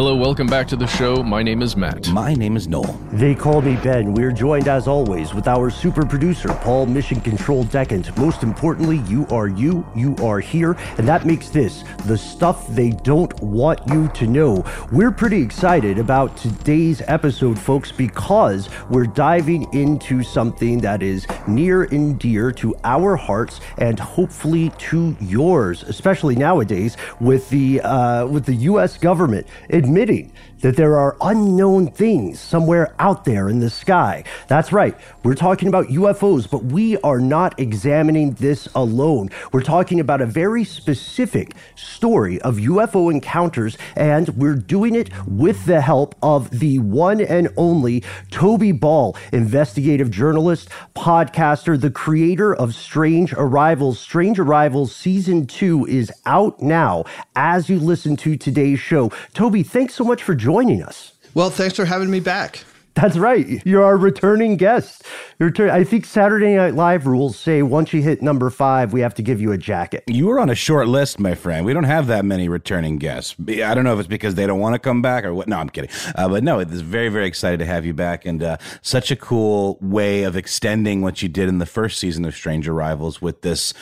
Hello, welcome back to the show. My name is Matt. My name is Noel. They call me Ben. We're joined as always with our super producer, Paul Mission Control Decant. Most importantly, you are you, you are here, and that makes this the stuff they don't want you to know. We're pretty excited about today's episode, folks, because we're diving into something that is near and dear to our hearts and hopefully to yours, especially nowadays with the uh, with the U.S. government admitting that there are unknown things somewhere out there in the sky. That's right. We're talking about UFOs, but we are not examining this alone. We're talking about a very specific story of UFO encounters, and we're doing it with the help of the one and only Toby Ball, investigative journalist, podcaster, the creator of Strange Arrivals. Strange Arrivals season two is out now as you listen to today's show. Toby, thanks so much for joining us. Well, thanks for having me back. That's right. You're our returning guest. Return- I think Saturday Night Live rules say once you hit number five, we have to give you a jacket. You were on a short list, my friend. We don't have that many returning guests. I don't know if it's because they don't want to come back or what. No, I'm kidding. Uh, but no, it's very, very excited to have you back, and uh, such a cool way of extending what you did in the first season of Strange Arrivals with this,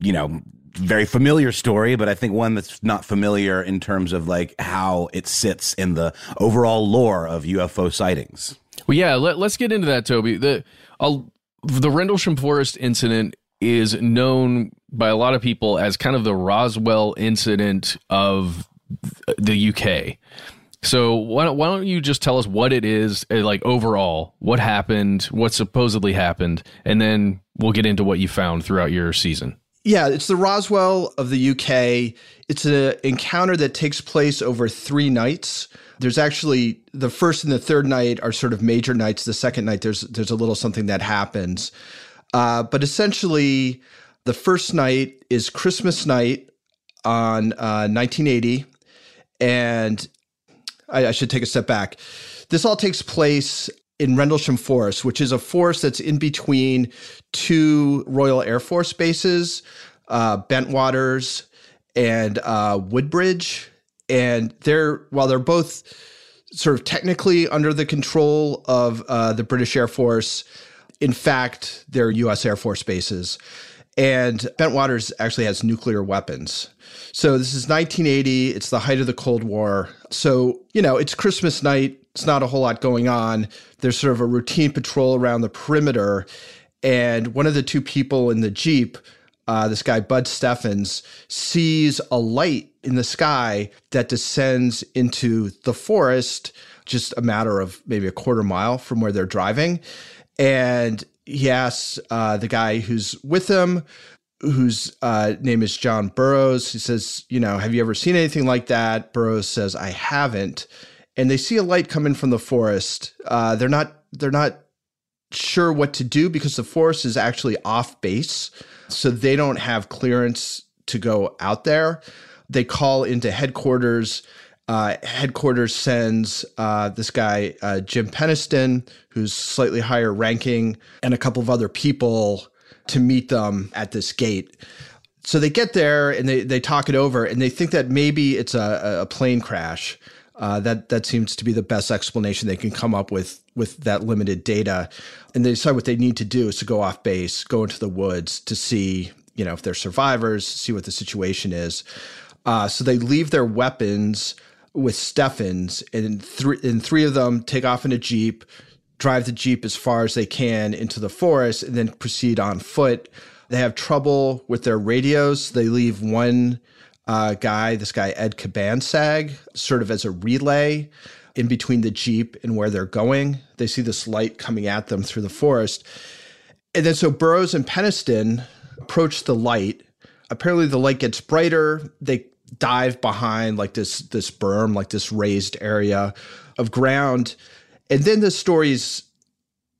you know, very familiar story, but I think one that's not familiar in terms of like how it sits in the overall lore of UFO sightings. Well, yeah, let, us get into that, Toby. The the Rendlesham Forest incident is known by a lot of people as kind of the Roswell incident of the UK. So why don't, why don't you just tell us what it is, uh, like overall, what happened, what supposedly happened, and then we'll get into what you found throughout your season. Yeah, it's the Roswell of the UK. It's an encounter that takes place over three nights. There's actually the first and the third night are sort of major nights. The second night, there's there's a little something that happens, uh, but essentially, the first night is Christmas night on uh, 1980, and I, I should take a step back. This all takes place in Rendlesham Forest, which is a forest that's in between two Royal Air Force bases, uh, Bentwaters and uh, Woodbridge. And they're, while they're both sort of technically under the control of uh, the British Air Force, in fact, they're US Air Force bases. And Bentwaters actually has nuclear weapons. So this is 1980. It's the height of the Cold War. So, you know, it's Christmas night. It's not a whole lot going on. There's sort of a routine patrol around the perimeter. And one of the two people in the Jeep, uh, this guy, Bud Steffens, sees a light in the sky that descends into the forest, just a matter of maybe a quarter mile from where they're driving. And he asks uh, the guy who's with him, whose uh, name is John Burroughs. He says, You know, have you ever seen anything like that? Burroughs says, I haven't. And they see a light coming from the forest. Uh, they're not, they're not sure what to do because the forest is actually off base. So they don't have clearance to go out there. They call into headquarters uh, headquarters sends uh, this guy, uh, Jim Penniston, who's slightly higher ranking, and a couple of other people to meet them at this gate. So they get there and they, they talk it over and they think that maybe it's a, a plane crash. Uh, that that seems to be the best explanation they can come up with with that limited data. And they decide what they need to do is to go off base, go into the woods to see, you know, if they're survivors, see what the situation is. Uh, so they leave their weapons with Steffens, and three and three of them take off in a jeep, drive the jeep as far as they can into the forest, and then proceed on foot. They have trouble with their radios. They leave one uh, guy, this guy Ed Cabansag, sort of as a relay in between the jeep and where they're going. They see this light coming at them through the forest, and then so Burroughs and Penniston approach the light. Apparently, the light gets brighter. They dive behind like this this berm, like this raised area of ground, and then the stories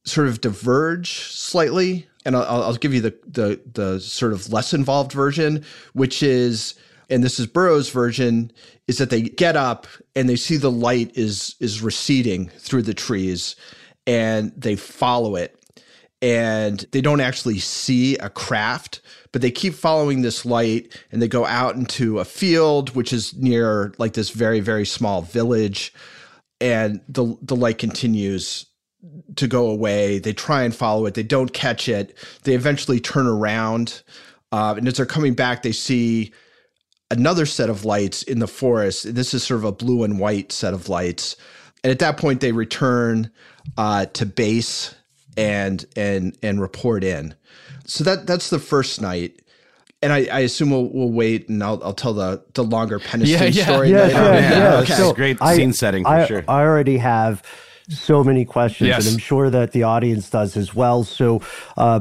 sort of diverge slightly. And I'll, I'll give you the, the the sort of less involved version, which is, and this is Burroughs' version, is that they get up and they see the light is is receding through the trees, and they follow it, and they don't actually see a craft, but they keep following this light and they go out into a field which is near like this very very small village. And the the light continues to go away. They try and follow it. They don't catch it. They eventually turn around uh, and as they're coming back they see another set of lights in the forest this is sort of a blue and white set of lights and at that point they return uh, to base and and and report in so that that's the first night. And I, I assume we'll, we'll wait, and I'll, I'll tell the the longer Penniston Yeah, yeah. story. Yeah, later. sure, yeah. This So is great I- scene setting for I, sure. I already have so many questions, Yes. and I'm sure that the audience does as well. So, uh,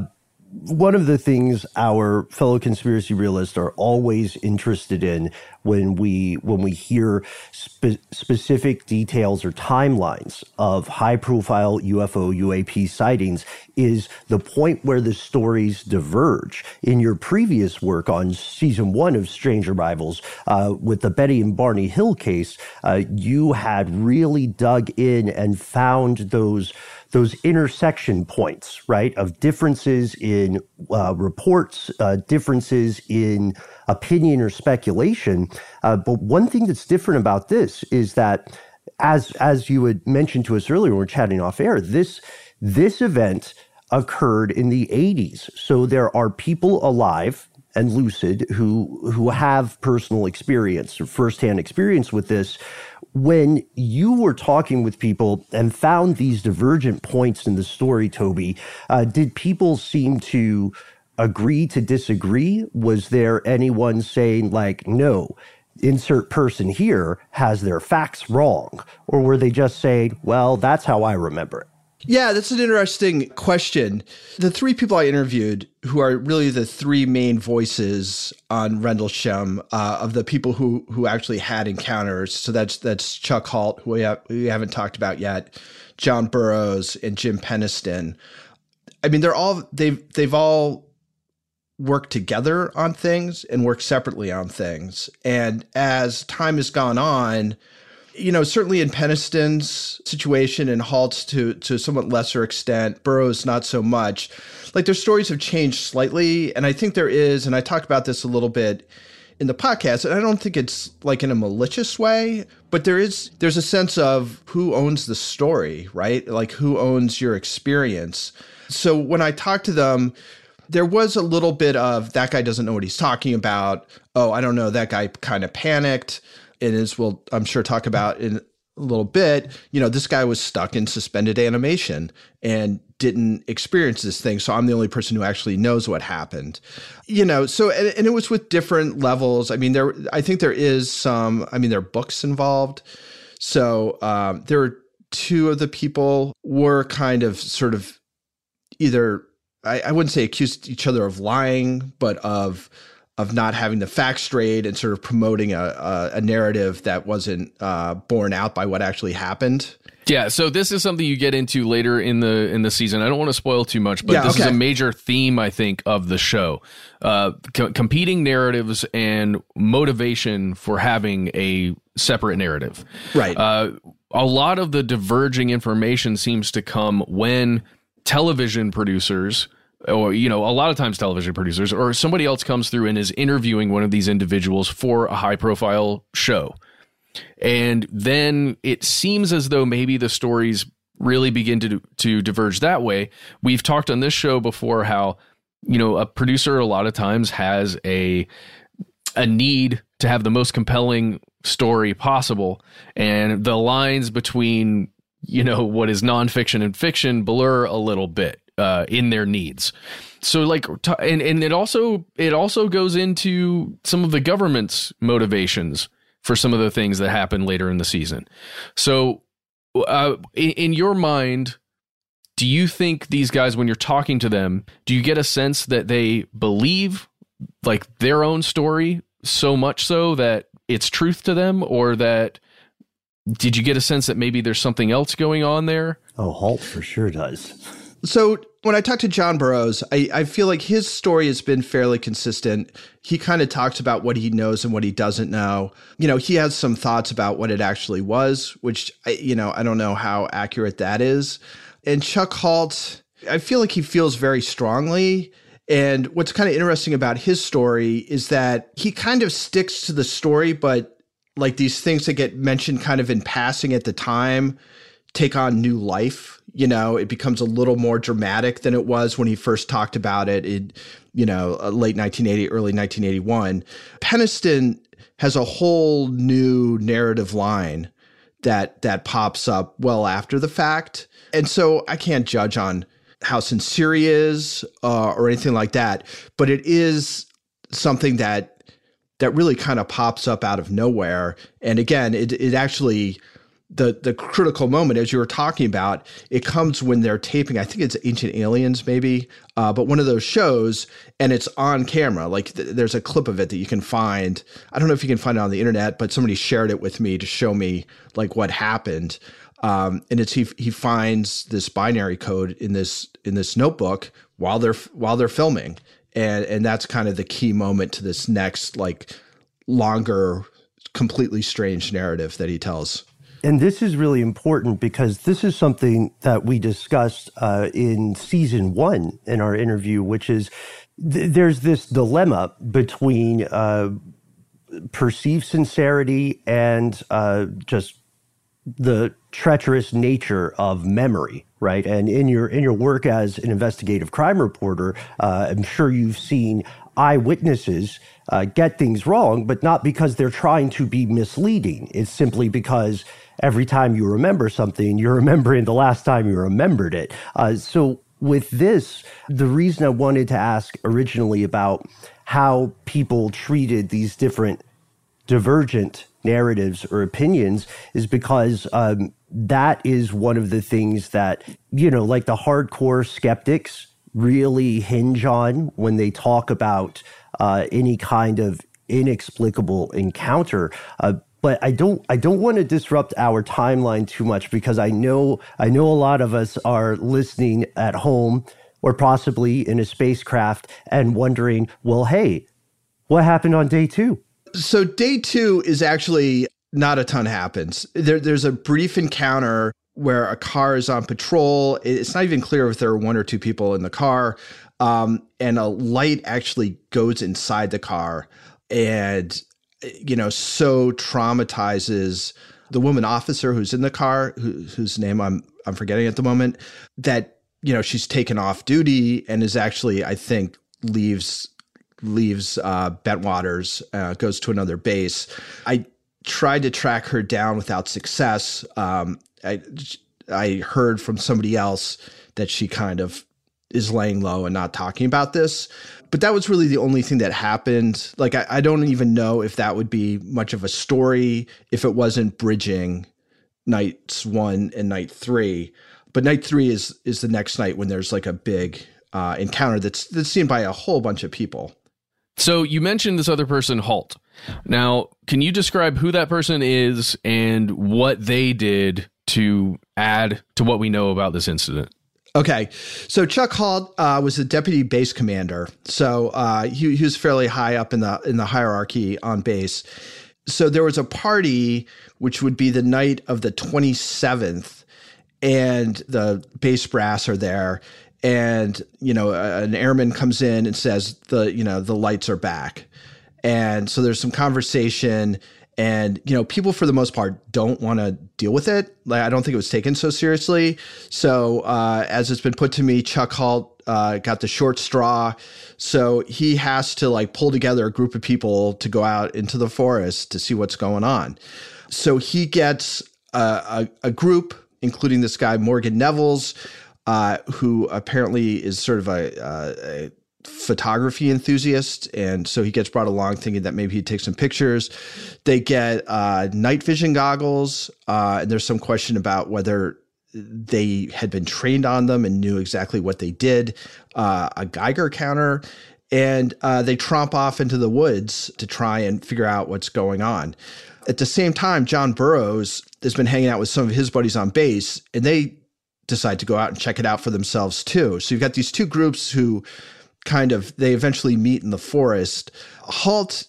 one of the things our fellow conspiracy realists are always interested in when we when we hear spe- specific details or timelines of high profile UFO UAP sightings is the point where the stories diverge. In your previous work on season one of Strange Arrivals, uh, with the Betty and Barney Hill case, uh, you had really dug in and found those those intersection points, right, of differences in uh, reports, uh, differences in opinion or speculation. Uh, but one thing that's different about this is that, as as you had mentioned to us earlier, when we we're chatting off air, this this event occurred in the 80s. So there are people alive and lucid who who have personal experience or firsthand experience with this when you were talking with people and found these divergent points in the story toby uh, did people seem to agree to disagree? Was there anyone saying like no insert person here has their facts wrong? Or were they just saying well that's how i remember it Yeah, that's an interesting question. The three people I interviewed, who are really the three main voices on Rendlesham, uh, of the people who who actually had encounters. So that's that's Chuck Halt, who we, have, we haven't talked about yet, John Burroughs, and Jim Penniston. I mean, they're all they've they've all worked together on things and worked separately on things. And as time has gone on, you know, certainly in Penniston's situation and Halt's to to somewhat lesser extent, Burroughs not so much. Like their stories have changed slightly, and I think there is, and I talk about this a little bit in the podcast, and I don't think it's like in a malicious way, but there is there's a sense of who owns the story, right? Like who owns your experience. So when I talk to them, there was a little bit of that guy doesn't know what he's talking about. Oh, I don't know, that guy kind of panicked and as we'll I'm sure talk about in a little bit, you know, this guy was stuck in suspended animation and didn't experience this thing. So I'm the only person who actually knows what happened. You know, so and, and it was with different levels. I mean, there I think there is some, I mean, there are books involved. So um, there were two of the people were kind of sort of either I, I wouldn't say accused each other of lying, but of of not having the facts straight and sort of promoting a, a, a narrative that wasn't uh, borne out by what actually happened. Yeah, so this is something you get into later in the in the season. I don't want to spoil too much, but yeah, this okay. is a major theme I think of the show: uh, co- competing narratives and motivation for having a separate narrative. Right. Uh, a lot of the diverging information seems to come when television producers or you know a lot of times television producers or somebody else comes through and is interviewing one of these individuals for a high profile show. And then it seems as though maybe the stories really begin to to diverge that way. We've talked on this show before how you know a producer a lot of times has a a need to have the most compelling story possible. And the lines between you know what is nonfiction and fiction blur a little bit uh, in their needs. So like, and and it also it also goes into some of the government's motivations for some of the things that happen later in the season. So, uh, in, in your mind, do you think these guys, when you're talking to them, do you get a sense that they believe like their own story so much so that it's truth to them, or that did you get a sense that maybe there's something else going on there? Oh, Halt for sure does. So when I talk to John Burroughs, I, I feel like his story has been fairly consistent. He kind of talks about what he knows and what he doesn't know. You know, he has some thoughts about what it actually was, which, I, you know, I don't know how accurate that is. And Chuck Halt, I feel like he feels very strongly. And what's kind of interesting about his story is that he kind of sticks to the story, but like these things that get mentioned kind of in passing at the time take on new life. You know, it becomes a little more dramatic than it was when he first talked about it in, you know, uh, late 1980, early 1981. Penniston has a whole new narrative line that that pops up well after the fact. And so I can't judge on how sincere he is uh, or anything like that, but it is something that that really kind of pops up out of nowhere. And again, it it actually the the critical moment as you were talking about it comes when they're taping i think it's ancient aliens maybe uh, but one of those shows and it's on camera. Like th- there's a clip of it that you can find. I don't know if you can find it on the internet but somebody shared it with me to show me like what happened. Um, and it's he he finds this binary code in this in this notebook while they're while they're filming. And and that's kind of the key moment to this next like longer completely strange narrative that he tells and this is really important because this is something that we discussed uh, in season one in our interview, which is th- there's this dilemma between uh, perceived sincerity and uh, just the treacherous nature of memory, right? And in your in your work as an investigative crime reporter, uh, I'm sure you've seen eyewitnesses uh, get things wrong, but not because they're trying to be misleading. It's simply because every time you remember something, you're remembering the last time you remembered it. Uh, so with this, the reason I wanted to ask originally about how people treated these different divergent narratives or opinions is because um, that is one of the things that, you know, like the hardcore skeptics really hinge on when they talk about uh, any kind of inexplicable encounter. Uh, but I don't I don't want to disrupt our timeline too much because I know I know a lot of us are listening at home or possibly in a spacecraft and wondering, well, hey, what happened on day two? So day two is actually not a ton happens. There, there's a brief encounter where a car is on patrol. It's not even clear if there are one or two people in the car. Um, and a light actually goes inside the car and, you know, so traumatizes the woman officer who's in the car, who, whose name I'm I'm forgetting at the moment, that you know she's taken off duty and is actually I think leaves leaves uh, Bentwaters, uh, goes to another base. I tried to track her down without success. Um, I I heard from somebody else that she kind of is laying low and not talking about this. But that was really the only thing that happened. Like I, I don't even know if that would be much of a story if it wasn't bridging nights one and night three. But night three is is the next night when there's like a big uh, encounter that's that's seen by a whole bunch of people. So you mentioned this other person, Halt. Now, can you describe who that person is and what they did to add to what we know about this incident? Okay, so Chuck Halt uh, was the deputy base commander, so uh, he, he was fairly high up in the in the hierarchy on base. So there was a party which would be the night of the twenty seventh, and the base brass are there, and you know an airman comes in and says the you know the lights are back, and so there's some conversation and you know people for the most part don't want to deal with it. Like i don't think it was taken so seriously. So uh, as it's been put to me chuck halt uh, got the short straw. So he has to like pull together a group of people to go out into the forest to see what's going on. So he gets a, a, a group including this guy morgan Nevels uh, who apparently is sort of a, uh, a photography enthusiast and so he gets brought along thinking that maybe he'd take some pictures. They get uh, night vision goggles uh, and there's some question about whether they had been trained on them and knew exactly what they did uh, a geiger counter and uh, they tromp off into the woods to try and figure out what's going on. At the same time john burroughs has been hanging out with some of his buddies on base and they decide to go out and check it out for themselves too. So you've got these two groups who kind of they eventually meet in the forest. Halt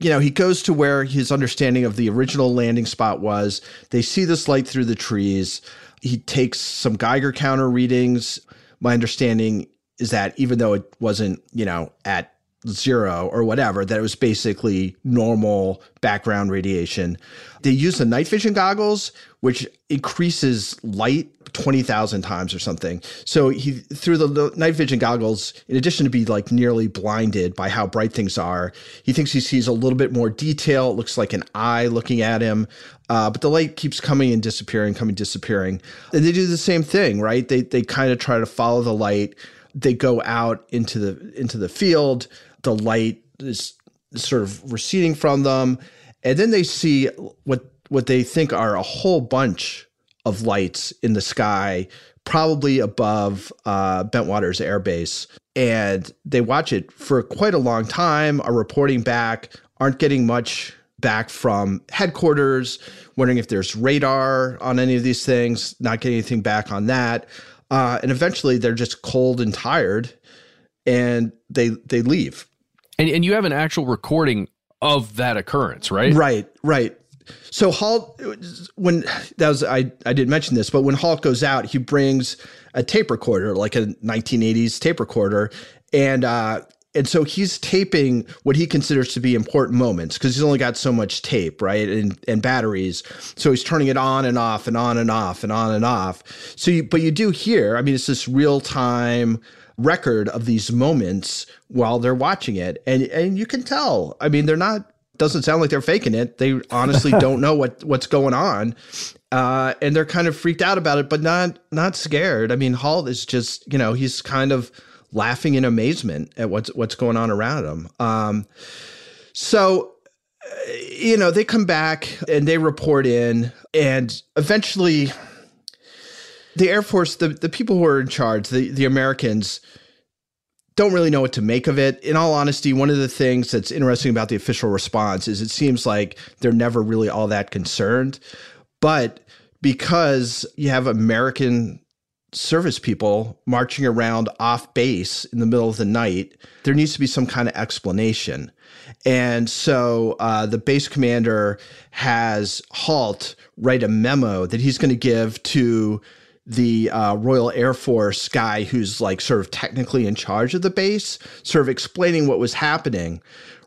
you know, he goes to where his understanding of the original landing spot was. They see this light through the trees. He takes some Geiger counter readings. My understanding is that even though it wasn't, you know, at zero or whatever, that it was basically normal background radiation. They use the night vision goggles, which increases light 20,000 times or something. So he, through the night vision goggles, in addition to be like nearly blinded by how bright things are, he thinks he sees a little bit more detail. It looks like an eye looking at him. Uh, but the light keeps coming and disappearing, coming, disappearing. And they do the same thing, right? They, they kind of try to follow the light. They go out into the, into the field. The light is sort of receding from them. And then they see what, what they think are a whole bunch of lights in the sky, probably above uh, Bentwaters Air Base. And they watch it for quite a long time, are reporting back, aren't getting much back from headquarters, wondering if there's radar on any of these things, not getting anything back on that. Uh, and eventually they're just cold and tired and they they leave. And, and you have an actual recording of that occurrence, right? Right, right. So Halt, when that was I I didn't mention this, but when Halt goes out, he brings a tape recorder, like a 1980s tape recorder, and uh, and so he's taping what he considers to be important moments because he's only got so much tape, right, and and batteries. So he's turning it on and off and on and off and on and off. So, you, but you do hear, I mean, it's this real time record of these moments while they're watching it, and and you can tell. I mean, they're not doesn't sound like they're faking it. They honestly don't know what what's going on, uh, and they're kind of freaked out about it, but not not scared. I mean, Halt is just you know he's kind of laughing in amazement at what's what's going on around him. Um, so uh, you know they come back and they report in, and eventually the Air Force, the the people who are in charge, the the Americans don't really know what to make of it. In all honesty, one of the things that's interesting about the official response is it seems like they're never really all that concerned. But because you have American service people marching around off base in the middle of the night, there needs to be some kind of explanation. And so uh, the base commander has Halt write a memo that he's going to give to the uh, Royal Air Force guy who's like sort of technically in charge of the base, sort of explaining what was happening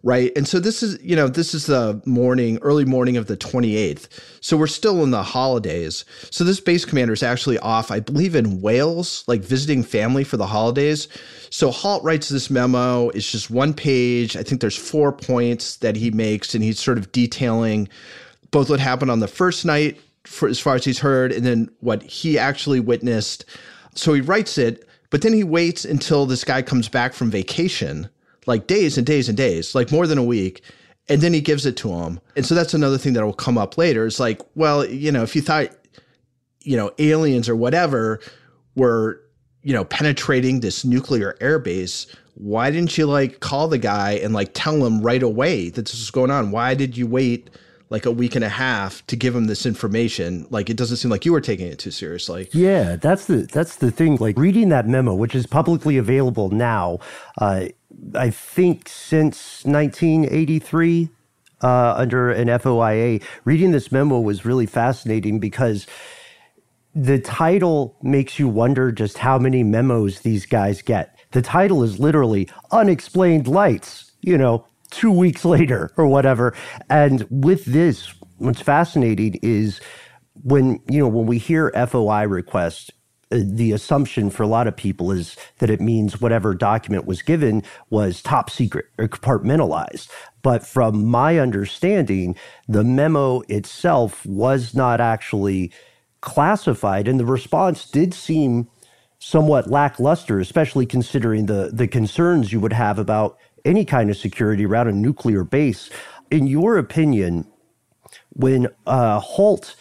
right? And so this is, you know, this is the morning, early morning of the 28th. So we're still in the holidays. So this base commander is actually off, I believe, in Wales, like visiting family for the holidays. So Halt writes this memo. It's just one page. I think there's four points that he makes, and he's sort of detailing both what happened on the first night, for as far as he's heard, and then what he actually witnessed. So he writes it, but then he waits until this guy comes back from vacation like days and days and days, like more than a week. And then he gives it to him. And so that's another thing that will come up later. It's like, well, you know, if you thought, you know, aliens or whatever were, you know, penetrating this nuclear airbase, why didn't you like call the guy and like tell him right away that this was going on? Why did you wait like a week and a half to give him this information? Like it doesn't seem like you were taking it too seriously. Yeah, that's the that's the thing. Like reading that memo, which is publicly available now, uh, I think since 1983 uh, under an FOIA. Reading this memo was really fascinating because the title makes you wonder just how many memos these guys get. The title is literally Unexplained Lights, you know, two weeks later or whatever. And with this, what's fascinating is when, you know, when we hear FOI requests, uh, the assumption for a lot of people is that it means whatever document was given was top secret or compartmentalized. But from my understanding, the memo itself was not actually classified, and the response did seem somewhat lackluster, especially considering the, the concerns you would have about any kind of security around a nuclear base. In your opinion, when uh, Halt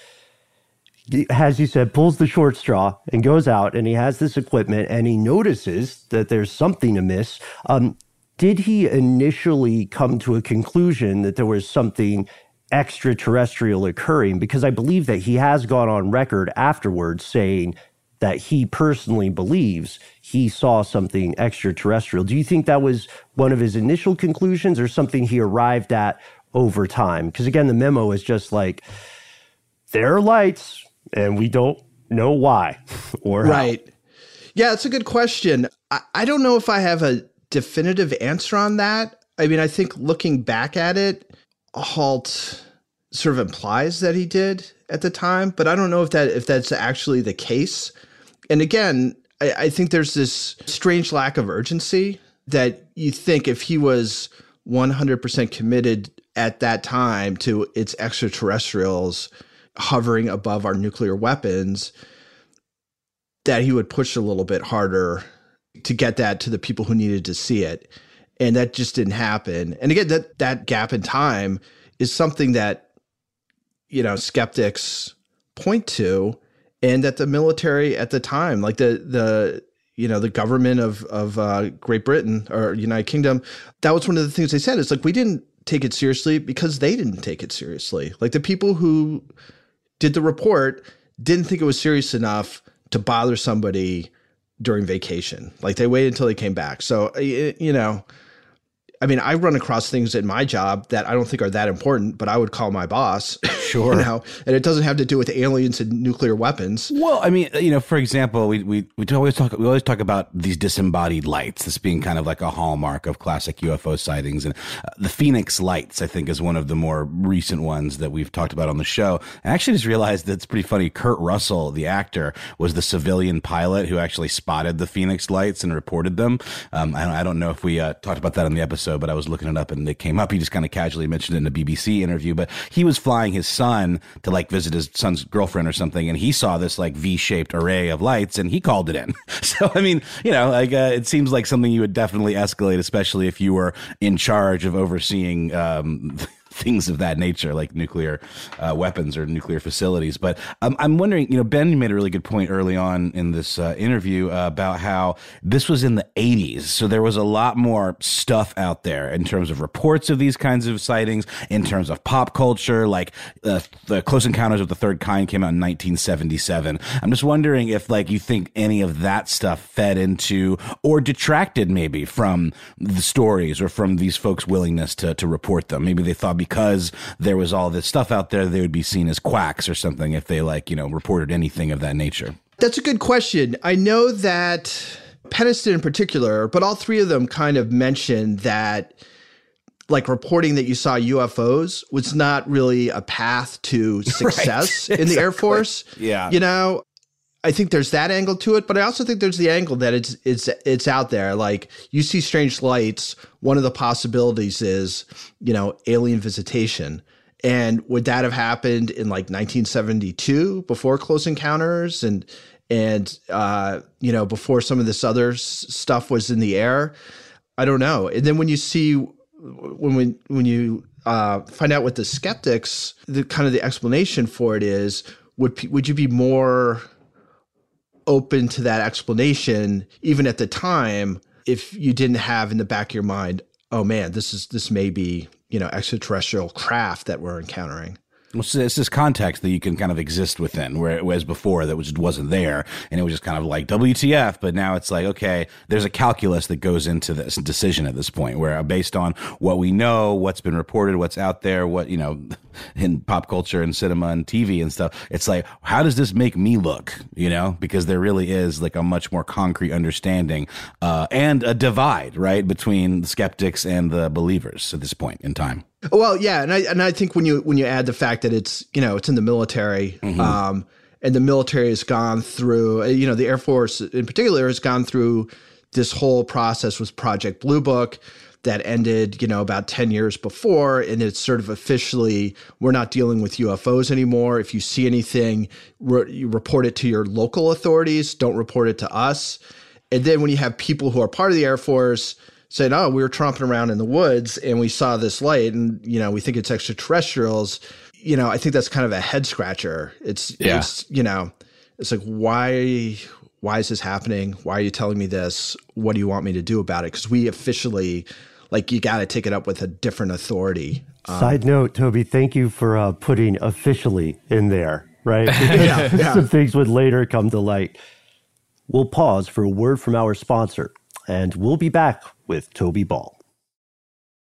as you said, pulls the short straw and goes out and he has this equipment and he notices that there's something amiss. Um, did he initially come to a conclusion that there was something extraterrestrial occurring? Because I believe that he has gone on record afterwards saying that he personally believes he saw something extraterrestrial. Do you think that was one of his initial conclusions or something he arrived at over time? Because again, the memo is just like, there are lights and we don't know why or right. How. Yeah, it's a good question. I, I don't know if I have a definitive answer on that. I mean, I think looking back at it, Halt sort of implies that he did at the time, but I don't know if that if that's actually the case. And again, I, I think there's this strange lack of urgency that you think if he was 100% committed at that time to its extraterrestrials, hovering above our nuclear weapons, that he would push a little bit harder to get that to the people who needed to see it. And that just didn't happen. And again, that that gap in time is something that you know skeptics point to and that the military at the time like the the you know the government of of uh, Great Britain or United Kingdom that was one of the things they said It's like we didn't take it seriously because they didn't take it seriously like the people who did the report, didn't think it was serious enough to bother somebody during vacation. Like they waited until they came back. So, you know, I mean, I run across things in my job that I don't think are that important, but I would call my boss. Sure. you know, and it doesn't have to do with aliens and nuclear weapons. Well, I mean, you know, for example, we we we always talk we always talk about these disembodied lights. This being kind of like a hallmark of classic UFO sightings, and uh, the Phoenix Lights, I think, is one of the more recent ones that we've talked about on the show. I actually just realized that's pretty funny. Kurt Russell, the actor, was the civilian pilot who actually spotted the Phoenix Lights and reported them. Um, I don't I don't know if we uh, talked about that in the episode, but I was looking it up and it came up. He just kind of casually mentioned it in a BBC interview, but he was flying his son to like visit his son's girlfriend or something, and he saw this like V-shaped array of lights, and he called it in. So I mean, you know, like uh, it seems like something you would definitely escalate, especially if you were in charge of overseeing. Um, things of that nature, like nuclear uh, weapons or nuclear facilities. But um, I'm wondering, you know, Ben, you made a really good point early on in this uh, interview uh, about how this was in the 80s. So there was a lot more stuff out there in terms of reports of these kinds of sightings, in terms of pop culture, like uh, the Close Encounters of the Third Kind came out in 1977. I'm just wondering if, like, you think any of that stuff fed into or detracted maybe from the stories or from these folks' willingness to, to report them. Maybe they thought because there was all this stuff out there, they would be seen as quacks or something if they, like, you know, reported anything of that nature. That's a good question. I know that Penniston in particular, but all three of them kind of mentioned that like reporting that you saw UFOs was not really a path to success right, in the Air Force. Yeah. You know, I think there's that angle to it, but I also think there's the angle that it's it's it's out there. Like you see strange lights, one of the possibilities is, you know, alien visitation. And would that have happened in like 1972 before Close Encounters and and uh, you know before some of this other s- stuff was in the air? I don't know. And then when you see when when when you uh, find out what the skeptics, the kind of the explanation for it is, would would you be more open to that explanation even at the time if you didn't have in the back of your mind oh man this is this may be you know extraterrestrial craft that we're encountering it's this context that you can kind of exist within, whereas before that just wasn't there, and it was just kind of like WTF. But now it's like, okay, there's a calculus that goes into this decision at this point, where based on what we know, what's been reported, what's out there, what you know, in pop culture and cinema and TV and stuff, it's like, how does this make me look? You know, because there really is like a much more concrete understanding uh, and a divide, right, between the skeptics and the believers at this point in time. Well, yeah, and I and I think when you when you add the fact that it's you know it's in the military, mm-hmm. um, and the military has gone through, uh, you know, the Air Force in particular has gone through this whole process with Project Blue Book that ended, you know, about 10 years before. And it's sort of officially, we're not dealing with UFOs anymore. If you see anything, re- you report it to your local authorities, don't report it to us. And then when you have people who are part of the Air Force saying, "Oh, we were tromping around in the woods and we saw this light, and you know, we think it's extraterrestrials." You know, I think that's kind of a head scratcher. It's, yeah. it's you know, it's like why why is this happening? Why are you telling me this? What do you want me to do about it? Because we officially, like, you got to take it up with a different authority. Um, Side note, Toby, thank you for uh, putting officially in there, right? yeah, yeah. Some things would later come to light. We'll pause for a word from our sponsor, and we'll be back with Toby Ball.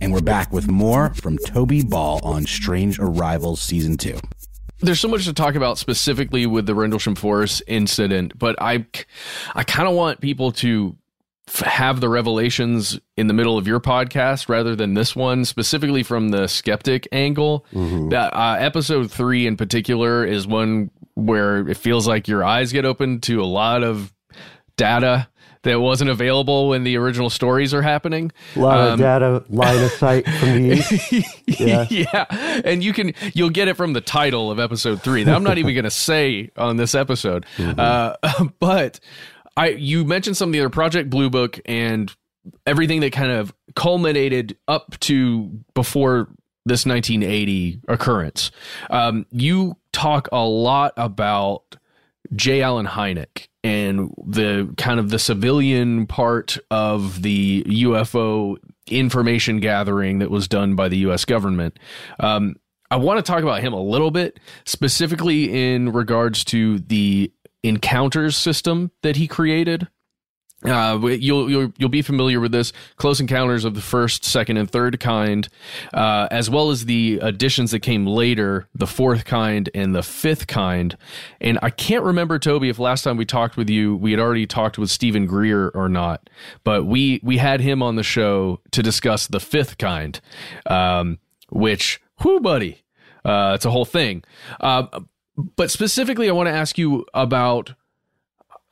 And we're back with more from Toby Ball on Strange Arrivals Season 2. There's so much to talk about specifically with the Rendlesham Forest incident, but I, I kind of want people to f- have the revelations in the middle of your podcast rather than this one, specifically from the skeptic angle. That uh, episode three in particular is one where it feels like your eyes get open to a lot of data that wasn't available when the original stories are happening. A lot Um, of data, line of sight from the east. Yeah. yeah. And you can you'll get it from the title of episode three. That I'm not even gonna say on this episode. Uh, but I you mentioned some of the other Project Blue Book and everything that kind of culminated up to before this 1980 occurrence. Um, you talk a lot about J. Allen Hynek and the kind of the civilian part of the UFO information gathering that was done by the U.S. government. Um, I want to talk about him a little bit, specifically in regards to the encounters system that he created. Uh, you'll you'll you'll be familiar with this close encounters of the first, second, and third kind, uh, as well as the additions that came later, the fourth kind and the fifth kind. And I can't remember Toby if last time we talked with you we had already talked with Steven Greer or not, but we we had him on the show to discuss the fifth kind, um, which whoo buddy, uh, it's a whole thing. Uh, but specifically, I want to ask you about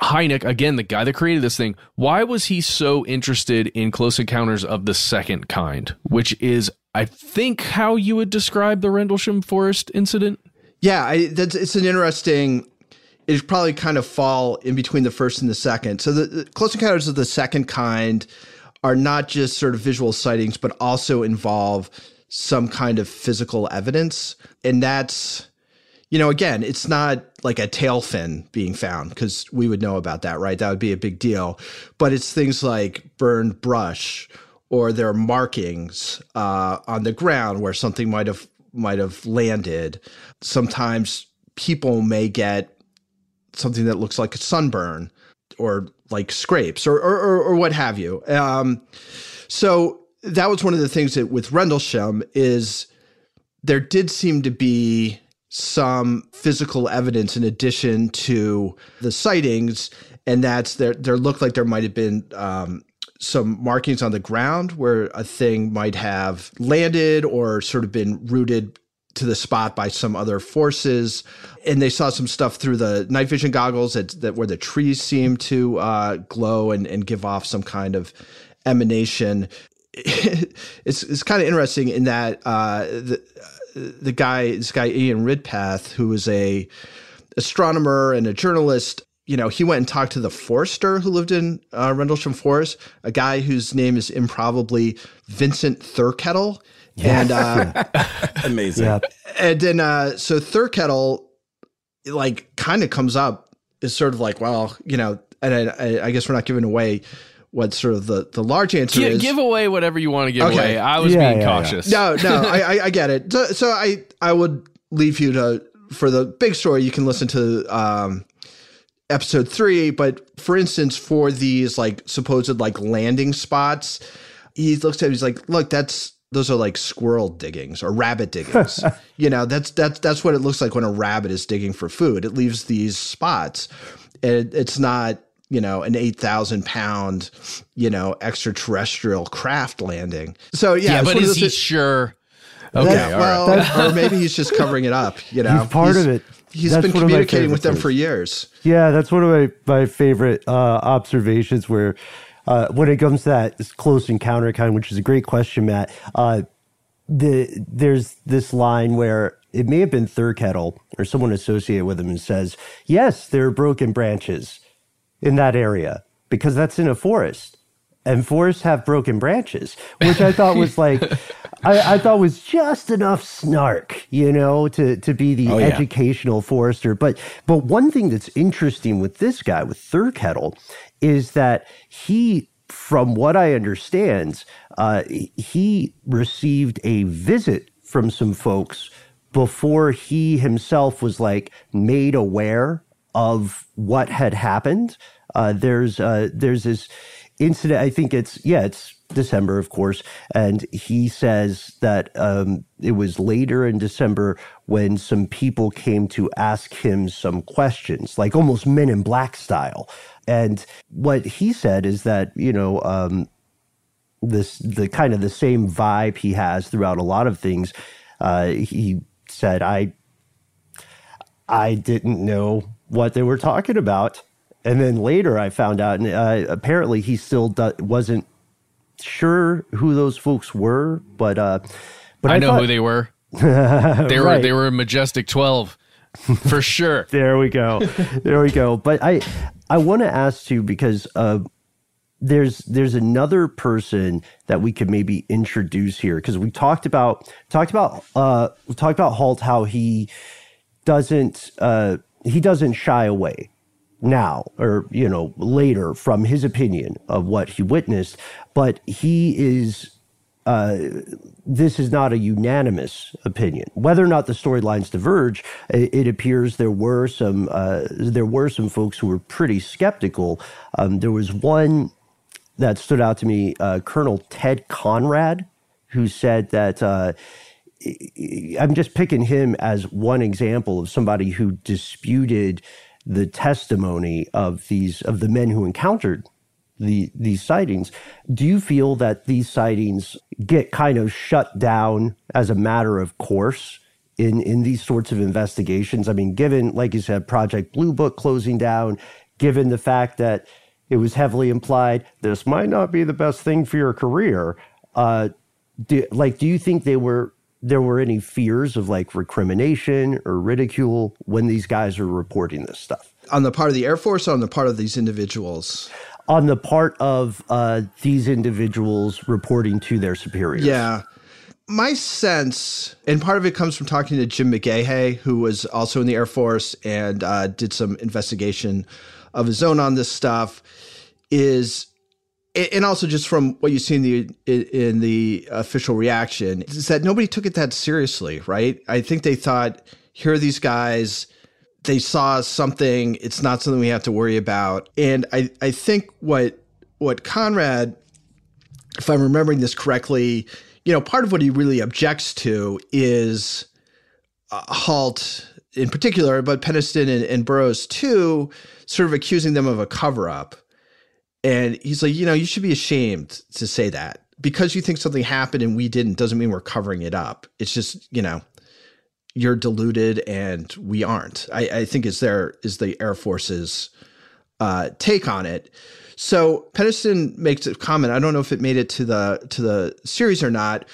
Hynek, again, the guy that created this thing, why was he so interested in Close Encounters of the Second Kind, which is, I think, how you would describe the Rendlesham Forest incident? Yeah, I, that's it's an interesting. It probably kind of fall in between the first and the second. So the, the close encounters of the second kind are not just sort of visual sightings, but also involve some kind of physical evidence, and that's you know again, it's not like a tail fin being found because we would know about that, right? That would be a big deal. But it's things like burned brush or there are markings uh, on the ground where something might have might have landed. Sometimes people may get something that looks like a sunburn or like scrapes or or, or, or what have you. Um, so that was one of the things that with Rendlesham is there did seem to be some physical evidence in addition to the sightings, and that's there. There looked like there might have been um, some markings on the ground where a thing might have landed or sort of been rooted to the spot by some other forces and they saw some stuff through the night vision goggles that, that where the trees seem to uh, glow and, and give off some kind of emanation it's, it's kind of interesting in that uh, the, the guy this guy ian ridpath who was a astronomer and a journalist you know, he went and talked to the forester who lived in uh, Rendlesham Forest, a guy whose name is improbably Vincent Thurkettle. And uh, Amazing. Yeah. and then uh, so Thurkettle, like, kind of comes up is sort of like, well, you know, and I, I, I guess we're not giving away what sort of the the large answer Gi- is. give away whatever you want to give Okay. away. I was Yeah, being yeah, yeah. cautious. No, no, I, I, I get it. So, so I, I would leave you to for the big story. You can listen to um, episode three, but for instance, for these like supposed like landing spots, he looks at it, he's like, look, that's those are like squirrel diggings or rabbit diggings. you know, that's that's that's what it looks like when a rabbit is digging for food. It leaves these spots. And it's not you know, an 8,000 pound, you know, extraterrestrial craft landing. So, yeah. Yeah, but one is he thi- sure? Okay, That- all right. well, or maybe he's just covering it up, you know. He's part of it. He's That's been one of my communicating with favorite them for years. Yeah, that's one of my, my favorite uh, observations where uh, when it comes to that close encounter kind, which is a great question, Matt. Uh, the there's this line where it may have been Thurkettle or someone associated with him and says, "Yes, there are broken branches in that area because that's in a forest." And forests have broken branches, which I thought was like, I, I thought was just enough snark, you know, to to be the Oh, yeah. educational forester. But but one thing that's interesting with this guy with Thurkettle is that he, from what I understand, uh, he received a visit from some folks before he himself was like made aware of what had happened. Uh, there's uh, there's this incident. I think it's yeah, it's December, of course, and he says that um, it was later in December when some people came to ask him some questions, like almost Men in Black style. And what he said is that you know um, this the kind of the same vibe he has throughout a lot of things. Uh, he said, "I I didn't know what they were talking about." And then later I found out, and uh, apparently he still do- wasn't sure who those folks were, but uh, but I, I, know thought- who they were. They were Right. they were Majestic Twelve for sure. There we go. there we go. But I I want to ask you because uh, there's there's another person that we could maybe introduce here because we talked about talked about uh we talked about Halt how he doesn't uh he doesn't shy away now or you know later from his opinion of what he witnessed but he is uh, this is not a unanimous opinion. Whether or not the storylines diverge, it, it appears there were some uh, there were some folks who were pretty skeptical. Um, there was one that stood out to me, uh, Colonel Ted Conrad, who said that. Uh, I'm just picking him as one example of somebody who disputed the testimony of these of the men who encountered the these sightings. Do you feel that these sightings get kind of shut down as a matter of course in in these sorts of investigations? I mean, given like you said, Project Blue Book closing down, given the fact that it was heavily implied this might not be the best thing for your career. Uh, do, like, do you think they were there were any fears of like recrimination or ridicule when these guys are reporting this stuff? On the part of the Air Force or on the part of these individuals? on the part of uh, these individuals reporting to their superiors. Yeah. My sense, and part of it comes from talking to Jim McGahey, who was also in the Air Force and uh, did some investigation of his own on this stuff, is, and also just from what you see in the in the official reaction, is that nobody took it that seriously, right? I think they thought, here are these guys, they saw something, it's not something we have to worry about, and I I think what what Conrad if I'm remembering this correctly, you know, part of what he really objects to is uh, Halt in particular, but Penniston and, and Burroughs too, sort of accusing them of a cover up. And he's like, you know, you should be ashamed to say that because you think something happened and we didn't doesn't mean we're covering it up. It's just, you know, you're deluded and we aren't. I, I think is there is the Air Force's uh, take on it. So Penniston makes a comment. I don't know if it made it to the to the series or not,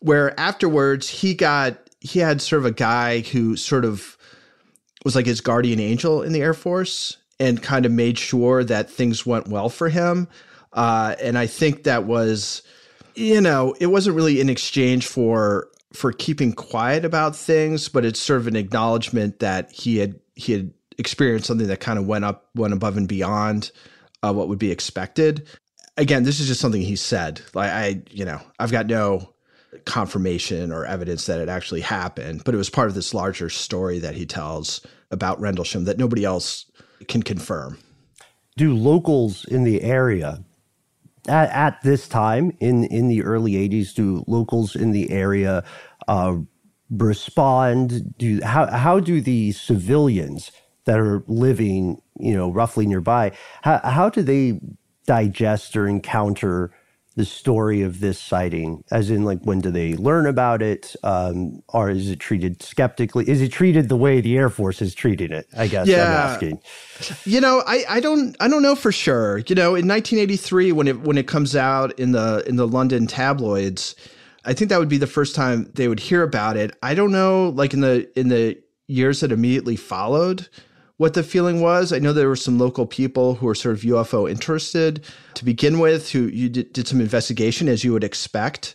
where afterwards he got he had sort of a guy who sort of was like his guardian angel in the Air Force and kind of made sure that things went well for him. Uh, and I think that was, you know, it wasn't really in exchange for for keeping quiet about things, but it's sort of an acknowledgement that he had he had experienced something that kind of went up went above and beyond uh, what would be expected. Again, this is just something he said. Like I, you know, I've got no confirmation or evidence that it actually happened, but it was part of this larger story that he tells about Rendlesham that nobody else can confirm. Do locals in the area at, at this time in in the early '80s? Do locals in the area uh, respond? Do how how do the civilians that are living, you know, roughly nearby, how, how do they digest or encounter the story of this sighting? As in, like, when do they learn about it? Um, or is it treated skeptically? Is it treated the way the Air Force is treating it? I guess Yeah. I'm asking. You know, I, I don't I don't know for sure. You know, in 1983 when it when it comes out in the in the London tabloids, I think that would be the first time they would hear about it. I don't know like in the in the years that immediately followed what the feeling was. I know there were some local people who were sort of UFO interested to begin with who you did, did some investigation as you would expect.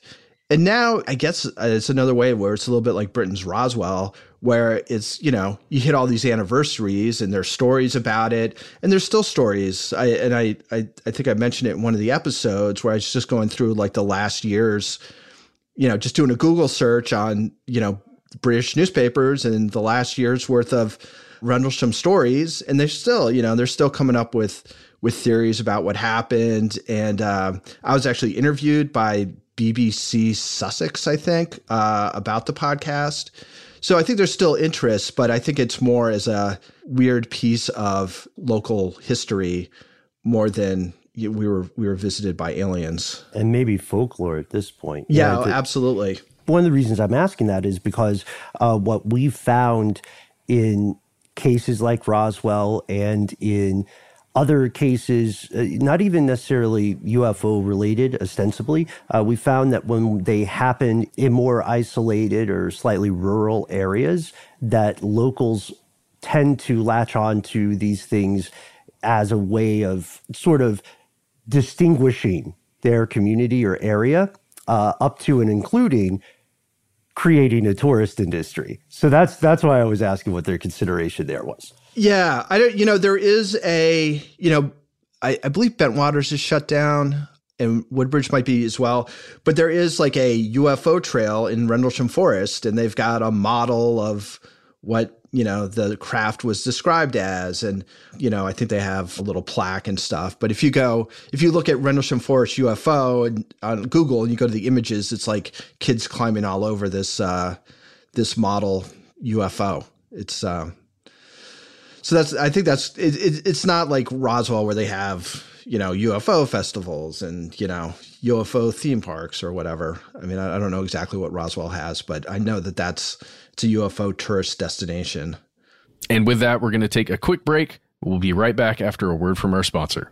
And now I guess uh, it's another way where it's a little bit like Britain's Roswell, where it's, you know, you hit all these anniversaries and there's stories about it. And there's still stories. I, and I, I, I think I mentioned it in one of the episodes where I was just going through like the last year's, you know, just doing a Google search on, you know, British newspapers and the last year's worth of Rendlesham stories. And they're still, you know, they're still coming up with, with theories about what happened. And uh, I was actually interviewed by BBC Sussex, I think, uh, about the podcast. So I think there's still interest, but I think it's more as a weird piece of local history more than we were we were visited by aliens. And maybe folklore at this point. Yeah, You know, to- absolutely. one of the reasons I'm asking that is because uh, what we've found in cases like Roswell and in other cases, uh, not even necessarily UFO related, ostensibly, uh, we found that when they happen in more isolated or slightly rural areas, that locals tend to latch on to these things as a way of sort of distinguishing their community or area uh, up to and including creating a tourist industry. So that's that's why I was asking what their consideration there was. Yeah, I don't. You know, there is a. You know, I, I believe Bentwaters is shut down, and Woodbridge might be as well. But there is like a UFO trail in Rendlesham Forest, and they've got a model of what you know the craft was described as, and you know, I think they have a little plaque and stuff. But if you go, if you look at Rendlesham Forest UFO and on Google, and you go to the images, it's like kids climbing all over this uh, this model UFO. It's uh, so that's I think that's it, it, it's not like Roswell where they have you know UFO festivals and you know UFO theme parks or whatever. I mean I, I don't know exactly what Roswell has, but I know that that's a UFO tourist destination. And with that, we're going to take a quick break. We'll be right back after a word from our sponsor.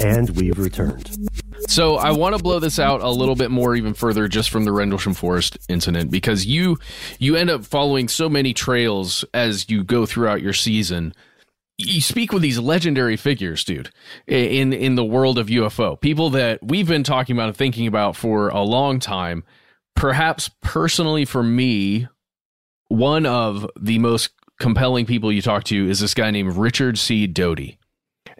And we've returned. So I want to blow this out a little bit more, even further, just from the Rendlesham Forest incident, because you you end up following so many trails as you go throughout your season. You speak with these legendary figures, dude, in in the world of UFO. People that we've been talking about and thinking about for a long time. Perhaps personally, for me, one of the most compelling people you talk to is this guy named Richard C. Doty.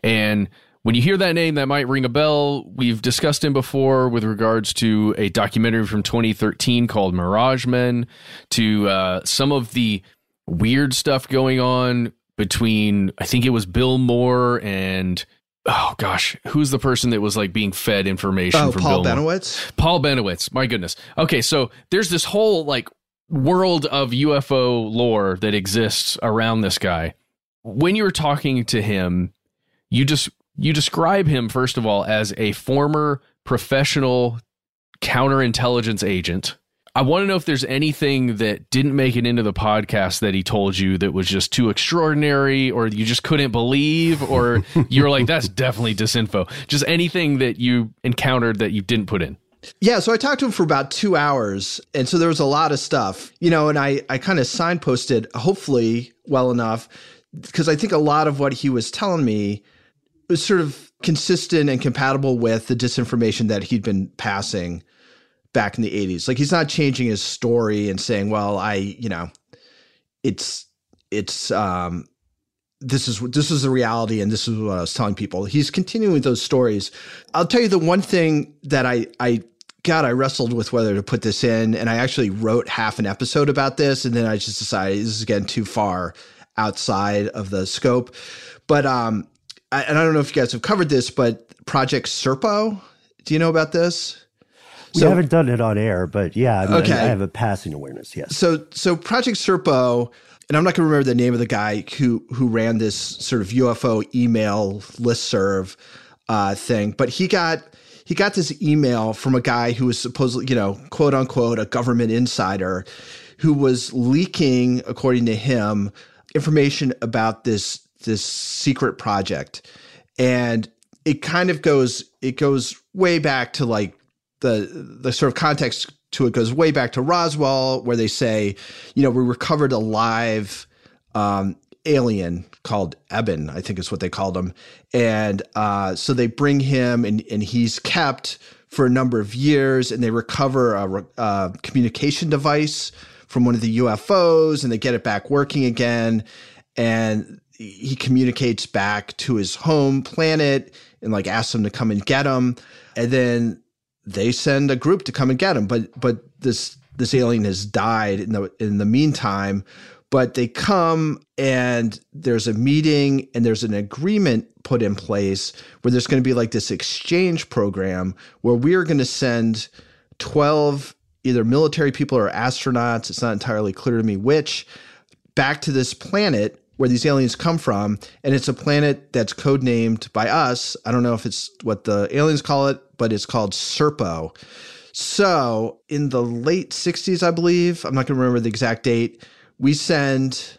And when you hear that name, that might ring a bell. We've discussed him before with regards to a documentary from 2013 called Mirage Men, to uh, some of the weird stuff going on between, I think it was Bill Moore and. Oh gosh, who's the person that was like being fed information Oh, from Paul Bill Moore? Bennewitz? Paul Bennewitz. My goodness. Okay, so there's this whole like world of UFO lore that exists around this guy. When you're talking to him, you just you describe him first of all as a former professional counterintelligence agent. I want to know if there's anything that didn't make it into the podcast that he told you that was just too extraordinary or you just couldn't believe or you're like that's definitely disinfo. Just anything that you encountered that you didn't put in. Yeah, so I talked to him for about two hours, and so there was a lot of stuff, you know, and I I kind of signposted, hopefully well enough, because I think a lot of what he was telling me was sort of consistent and compatible with the disinformation that he'd been passing back in the 80s. Like he's not changing his story and saying, "Well, I, you know, it's it's um this is what this is the reality and this is what I was telling people." He's continuing those stories. I'll tell you the one thing that I I God, I wrestled with whether to put this in, and I actually wrote half an episode about this, and then I just decided this is getting too far outside of the scope. But um, I, and I don't know if you guys have covered this, but Project Serpo. Do you know about this? We So- haven't done it on air, but yeah, I, mean, Okay. I have a passing awareness. Yes. So so Project Serpo, and I'm not going to remember the name of the guy who who ran this sort of UFO email listserv uh, thing, but he got he got this email from a guy who was supposedly, you know, quote unquote, a government insider who was leaking, according to him, information about this this secret project. And it kind of goes it goes way back to like the the sort of context to it goes way back to Roswell, where they say, you know, we recovered a live um, alien called Eben, I think is what they called him, and uh, so they bring him, and and he's kept for a number of years, and they recover a, a communication device from one of the UFOs, and they get it back working again, and he communicates back to his home planet and like asks them to come and get him, and then they send a group to come and get him but but this this alien has died in the in the meantime but they come and there's a meeting and there's an agreement put in place where there's going to be like this exchange program where we're going to send 12 either military people or astronauts it's not entirely clear to me which back to this planet where these aliens come from and it's a planet that's codenamed by us i don't know if it's what the aliens call it but it's called serpo. So in the late 60s i believe i'm not going to remember the exact date we send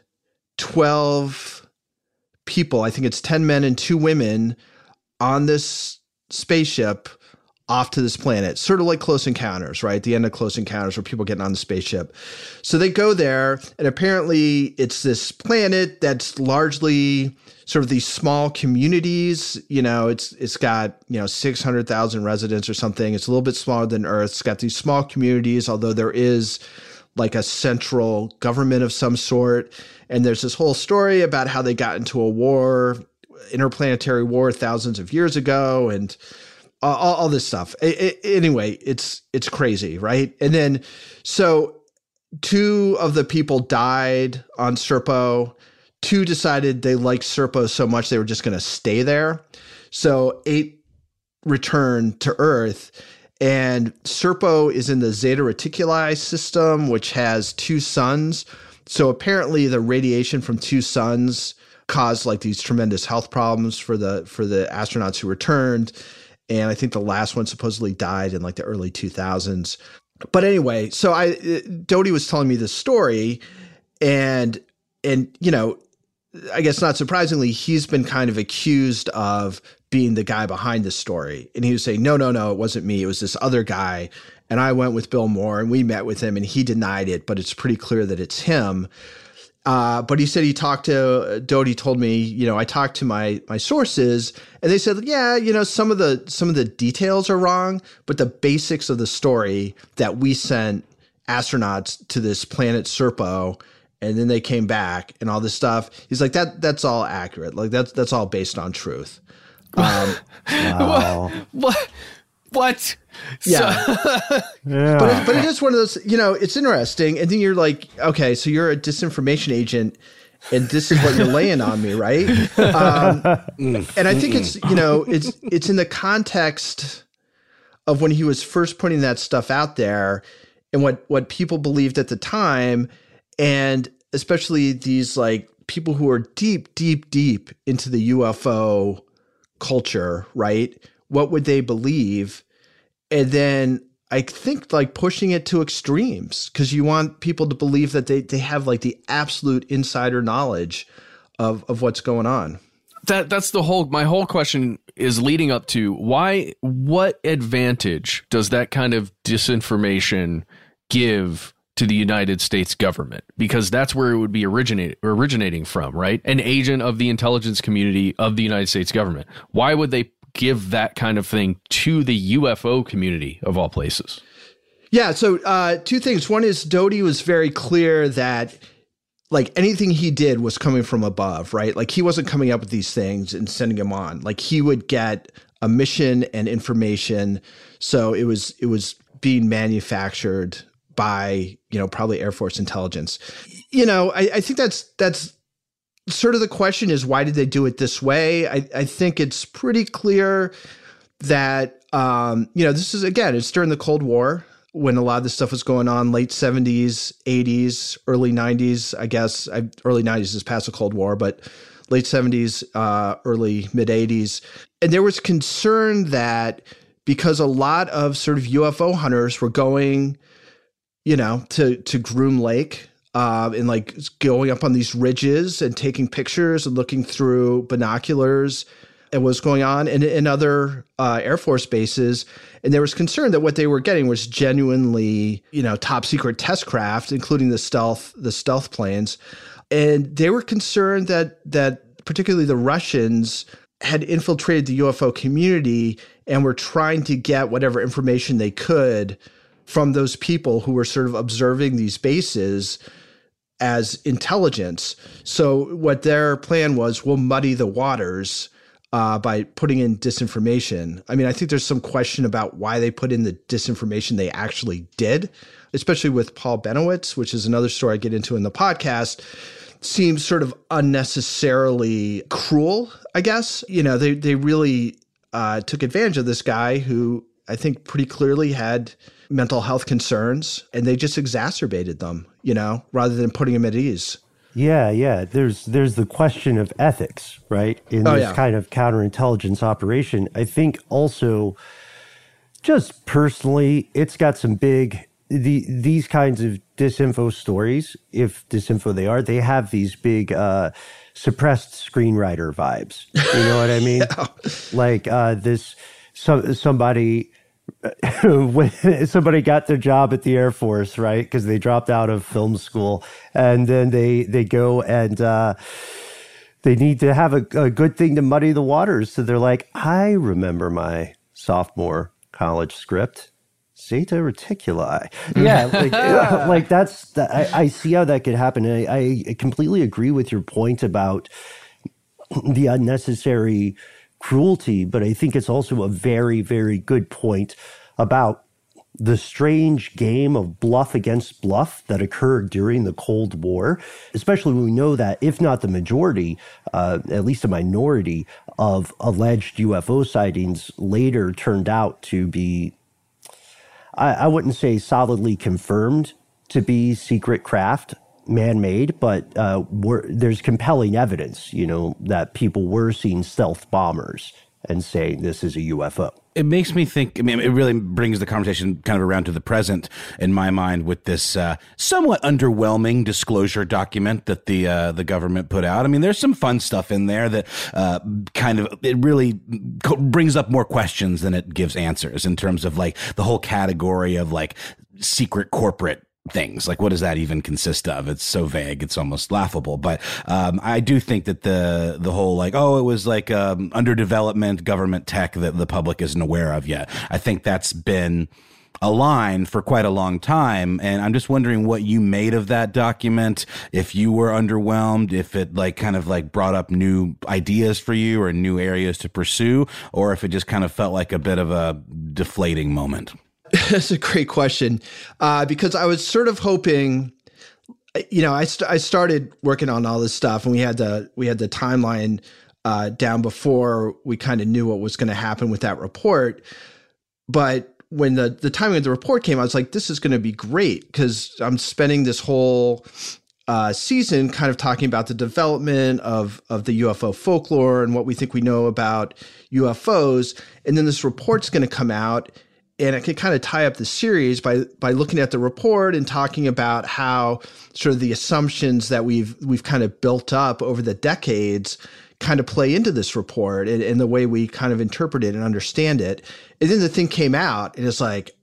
12 people i think it's 10 men and 2 women on this spaceship off to this planet, sort of like Close Encounters, right? The end of Close Encounters, where people getting on the spaceship. So they go there, and apparently it's this planet that's largely sort of these small communities. You know, it's it's got you know six hundred thousand residents or something. It's a little bit smaller than Earth. It's got these small communities, although there is like a central government of some sort. And there's this whole story about how they got into a war, interplanetary war, thousands of years ago, and all, all this stuff. It, it, anyway, it's it's crazy, right? And then so two of the people died on Serpo. Two decided they liked Serpo so much they were just going to stay there. So eight returned to Earth. And Serpo is in the Zeta Reticuli system, which has two suns. So apparently, the radiation from two suns caused like these tremendous health problems for the for the astronauts who returned and I think the last one supposedly died in like the early 2000s. But anyway, so I Doty was telling me this story, and and you know, I guess not surprisingly, he's been kind of accused of being the guy behind the story, and he was saying, no, no, no, it wasn't me, it was this other guy. And I went with Bill Moore, and we met with him, and he denied it, but it's pretty clear that it's him. Uh, but he said he talked to Doty told me, you know, I talked to my my sources and they said, yeah, you know, some of the some of the details are wrong, but the basics of the story that we sent astronauts to this planet Serpo and then they came back and all this stuff. He's like that that's all accurate. Like that's that's all based on truth. Um, wow. what? What? Yeah. So, yeah. But, it, but it is one of those, you know, it's interesting. And then you're like, okay, so you're a disinformation agent and this is what you're laying on me, right? Um, and I think it's, you know, it's, it's in the context of when he was first putting that stuff out there and what, what people believed at the time. And especially these like people who are deep, deep, deep into the UFO culture, right? What would they believe? and then I think like pushing it to extremes because you want people to believe that they, they have like the absolute insider knowledge of, of what's going on. That that's the whole my whole question is leading up to why what advantage does that kind of disinformation give to the United States government because that's where it would be originate, originating from, right? An agent of the intelligence community of the United States government. Why would they give that kind of thing to the UFO community of all places? Yeah. So, uh, two things. One is Doty was very clear that like anything he did was coming from above, right? Like he wasn't coming up with these things and sending them on. Like he would get a mission and information. So it was it was being manufactured by you know probably Air Force intelligence. You know, I, I think that's that's sort of the question is why did they do it this way? I, I think it's pretty clear that um, you know this is again it's during the Cold War when a lot of this stuff was going on late 70s 80s early 90s i guess I, early 90s is past the cold war but late 70s uh, early mid 80s and there was concern that because a lot of sort of ufo hunters were going you know to to groom lake uh, and like going up on these ridges and taking pictures and looking through binoculars at what's going on in, in other uh, Air Force bases. And there was concern that what they were getting was genuinely, you know, top secret test craft, including the stealth, the stealth planes. And they were concerned that that particularly the Russians had infiltrated the UFO community and were trying to get whatever information they could from those people who were sort of observing these bases as intelligence. So what their plan was, we'll muddy the waters uh, by putting in disinformation. I mean, I think there's some question about why they put in the disinformation they actually did, especially with Paul Bennewitz, which is another story I get into in the podcast. Seems sort of unnecessarily cruel, I guess. You know, they they really uh, took advantage of this guy who I think pretty clearly had mental health concerns and they just exacerbated them, you know, rather than putting him at ease. Yeah, yeah. There's there's the question of ethics, right? In oh, this yeah. kind of counterintelligence operation. I think also just personally, it's got some big the these kinds of disinfo stories, if disinfo they are, they have these big uh suppressed screenwriter vibes. You know what I mean? yeah. Like uh this some somebody when somebody got their job at the Air Force, right? Because they dropped out of film school, and then they they go and uh, they need to have a, a good thing to muddy the waters. So they're like, I remember my sophomore college script. Zeta reticuli. Yeah, like, like that's, I, I, see how that could happen. I, I completely agree with your point about the unnecessary cruelty, but I think it's also a very, very good point about the strange game of bluff against bluff that occurred during the Cold War, especially when we know that, if not the majority, uh, at least a minority of alleged UFO sightings later turned out to be, I, I wouldn't say solidly confirmed to be secret craft man-made, but uh, there's compelling evidence, you know, that people were seeing stealth bombers and saying this is a UFO. It makes me think. I mean, it really brings the conversation kind of around to the present in my mind with this uh, somewhat underwhelming disclosure document that the uh, the government put out. I mean, there's some fun stuff in there that uh, kind of it really brings up more questions than it gives answers in terms of like the whole category of like secret corporate things. Like, what does that even consist of? It's so vague. It's almost laughable. But um, I do think that the the whole like, oh, it was like um, underdevelopment government tech that the public isn't aware of yet. I think that's been a line for quite a long time and i'm just wondering what you made of that document if you were underwhelmed if it like kind of like brought up new ideas for you or new areas to pursue or if it just kind of felt like a bit of a deflating moment That's a great question uh, because I was sort of hoping, you know, I, st- I started working on all this stuff and we had the we had the timeline uh, down before we kind of knew what was going to happen with that report. But when the the timing of the report came, I was like, this is going to be great because I'm spending this whole uh, season kind of talking about the development of of the UFO folklore and what we think we know about UFOs, and then this report's going to come out and I can kind of tie up the series by by looking at the report and talking about how sort of the assumptions that we've we've kind of built up over the decades kind of play into this report and, and the way we kind of interpret it and understand it. And then the thing came out and it's like,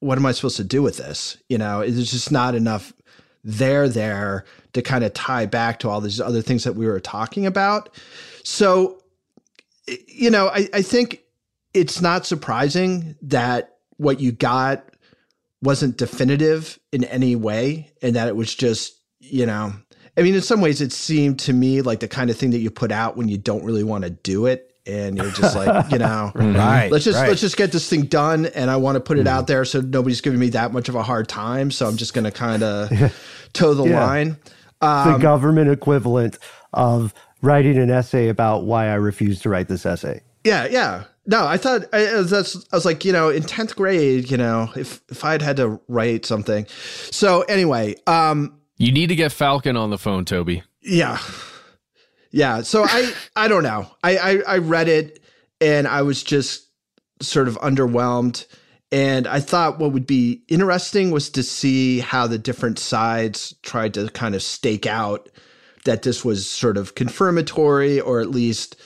what am I supposed to do with this? You know, there's just not enough there there to kind of tie back to all these other things that we were talking about. So, you know, I, I think it's not surprising that what you got wasn't definitive in any way and that it was just, you know, I mean, in some ways, it seemed to me like the kind of thing that you put out when you don't really want to do it, and you're just like, you know, right? Let's just right. let's just get this thing done, and I want to put it mm. out there so nobody's giving me that much of a hard time. So I'm just going to kind of toe the yeah. line. Um, the government equivalent of writing an essay about why I refuse to write this essay. Yeah, yeah. No, I thought I, that's. I was like, you know, in tenth grade, you know, if if I'd had to write something. So anyway, um, you need to get Falcon on the phone, Toby. Yeah, yeah. So I I don't know. I, I I read it and I was just sort of underwhelmed. And I thought what would be interesting was to see how the different sides tried to kind of stake out that this was sort of confirmatory or at least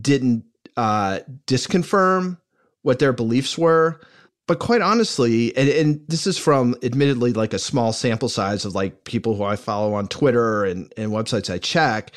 didn't uh, disconfirm what their beliefs were. But quite honestly, and, and this is from admittedly like a small sample size of like people who I follow on Twitter and, and websites I check,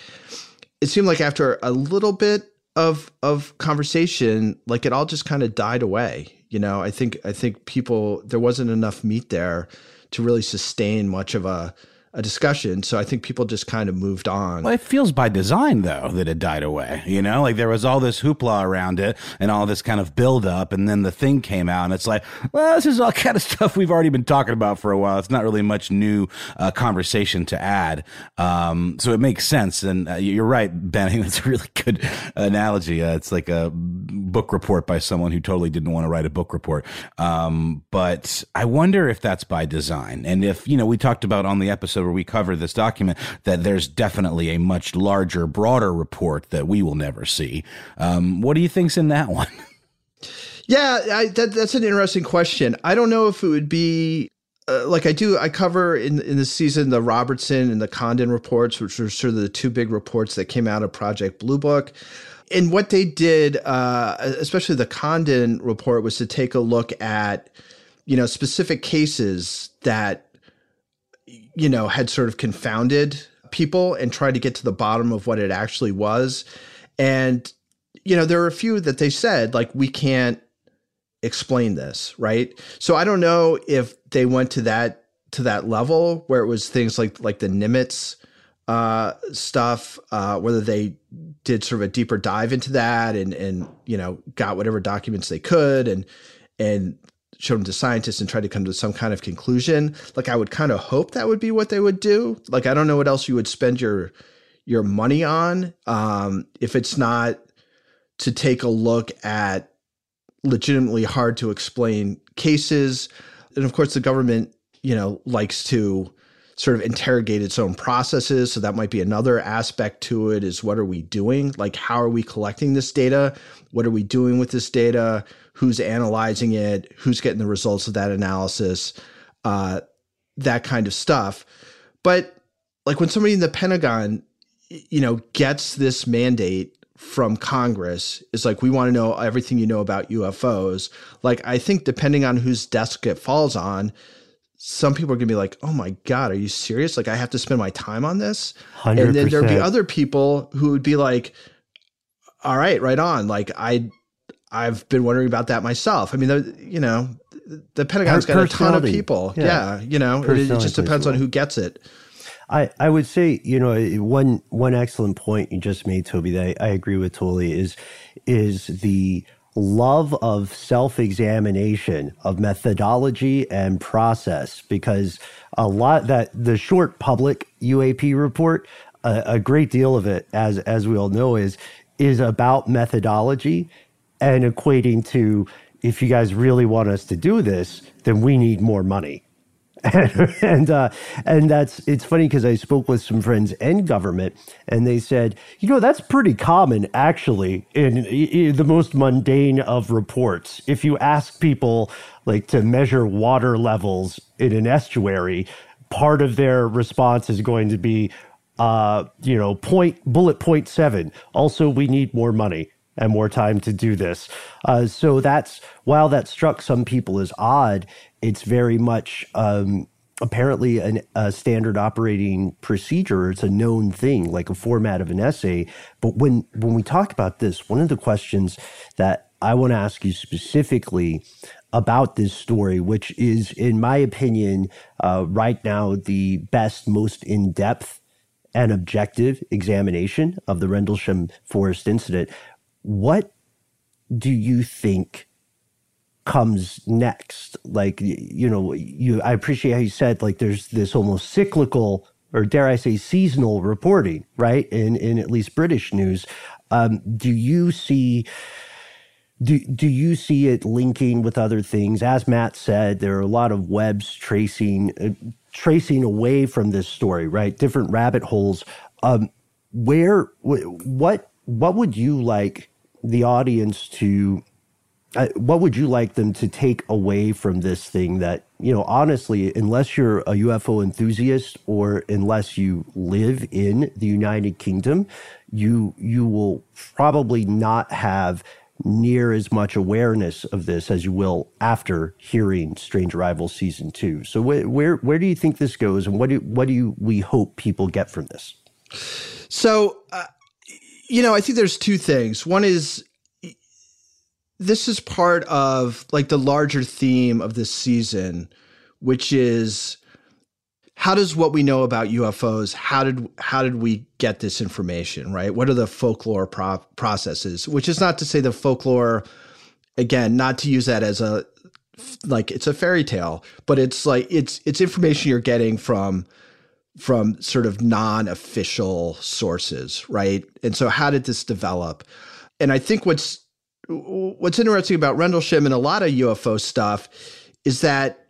it seemed like after a little bit of of conversation, like it all just kind of died away. You know, I think I think people there wasn't enough meat there to really sustain much of a a discussion. So I think people just kind of moved on. Well, it feels by design though that it died away. You know, like there was all this hoopla around it and all this kind of build up, and then the thing came out, and it's like, well, this is all kind of stuff we've already been talking about for a while. It's not really much new uh, conversation to add. Um, so it makes sense, and uh, you're right, Ben. That's a really good analogy. Uh, it's like a book report by someone who totally didn't want to write a book report. Um, but I wonder if that's by design, and if you know, we talked about on the episode where we cover this document that there's definitely a much larger, broader report that we will never see. Um, what do you think's in that one? Yeah, I, that, that's an interesting question. I don't know if it would be uh, like I do. I cover in in the season the Robertson and the Condon reports, which were sort of the two big reports that came out of Project Blue Book. and what they did, uh, especially the Condon report, was to take a look at, you know, specific cases that, you know, had sort of confounded people and tried to get to the bottom of what it actually was. And, you know, there are a few that they said, like, we can't explain this, right? So I don't know if they went to that to that level where it was things like like the Nimitz uh, stuff, uh, whether they did sort of a deeper dive into that and and you know got whatever documents they could and and them to scientists and tried to come to some kind of conclusion. Like I would kind of hope that would be what they would do. Like I don't know what else you would spend your your money on um, if it's not to take a look at legitimately hard to explain cases. And of course, the government, you know, likes to sort of interrogate its own processes. So that might be another aspect to it is what are we doing? Like, how are we collecting this data? What are we doing with this data? Who's analyzing it? Who's getting the results of that analysis? Uh, that kind of stuff. But like when somebody in the Pentagon, you know, gets this mandate from Congress it's like, we want to know everything you know about UFOs. Like, I think depending on whose desk it falls on, some people are going to be like, oh my God, are you serious? Like, I have to spend my time on this. 100%. And then there'd be other people who would be like, all right, right on. Like, I, I've been wondering about that myself. I mean, the, you know, the Pentagon's got a ton of people. Yeah. yeah you know, it, it just depends on who gets it. I, I would say, you know, one one excellent point you just made, Toby, that I, I agree with totally is is the love of self-examination of methodology and process because a lot that the short public UAP report a, a great deal of it as as we all know is is about methodology and equating to if you guys really want us to do this then we need more money and and, uh, and that's it's funny because I spoke with some friends in government, and they said, you know, that's pretty common actually in, in the most mundane of reports. If you ask people like to measure water levels in an estuary, part of their response is going to be, uh, you know, point bullet point seven. Also, we need more money and more time to do this. Uh, so that's while that struck some people as odd, it's very much um, apparently an, a standard operating procedure. It's a known thing, like a format of an essay. But when when we talk about this, one of the questions that I want to ask you specifically about this story, which is, in my opinion, uh, right now the best, most in depth and objective examination of the Rendlesham Forest incident. What do you think comes next. Like, you know, you, I appreciate how you said, like, there's this almost cyclical or dare I say seasonal reporting, right? In, in at least British news. Um, do you see, do, do you see it linking with other things? As Matt said, there are a lot of webs tracing, uh, tracing away from this story, right? Different rabbit holes. Um, where, what, what would you like the audience to uh, what would you like them to take away from this thing that you know honestly unless you're a ufo enthusiast or unless you live in the united kingdom you you will probably not have near as much awareness of this as you will after hearing strange arrivals season 2 so wh- where where do you think this goes and what do what do you, we hope people get from this? So uh, you know i think there's two things. One is this is part of like the larger theme of this season, which is how does what we know about UFOs how did how did we get this information right? What are the folklore pro- processes? Which is not to say the folklore again not to use that as a like it's a fairy tale but it's like it's it's information you're getting from from sort of non-official sources right and so how did this develop and i think what's what's interesting about Rendlesham and a lot of UFO stuff is that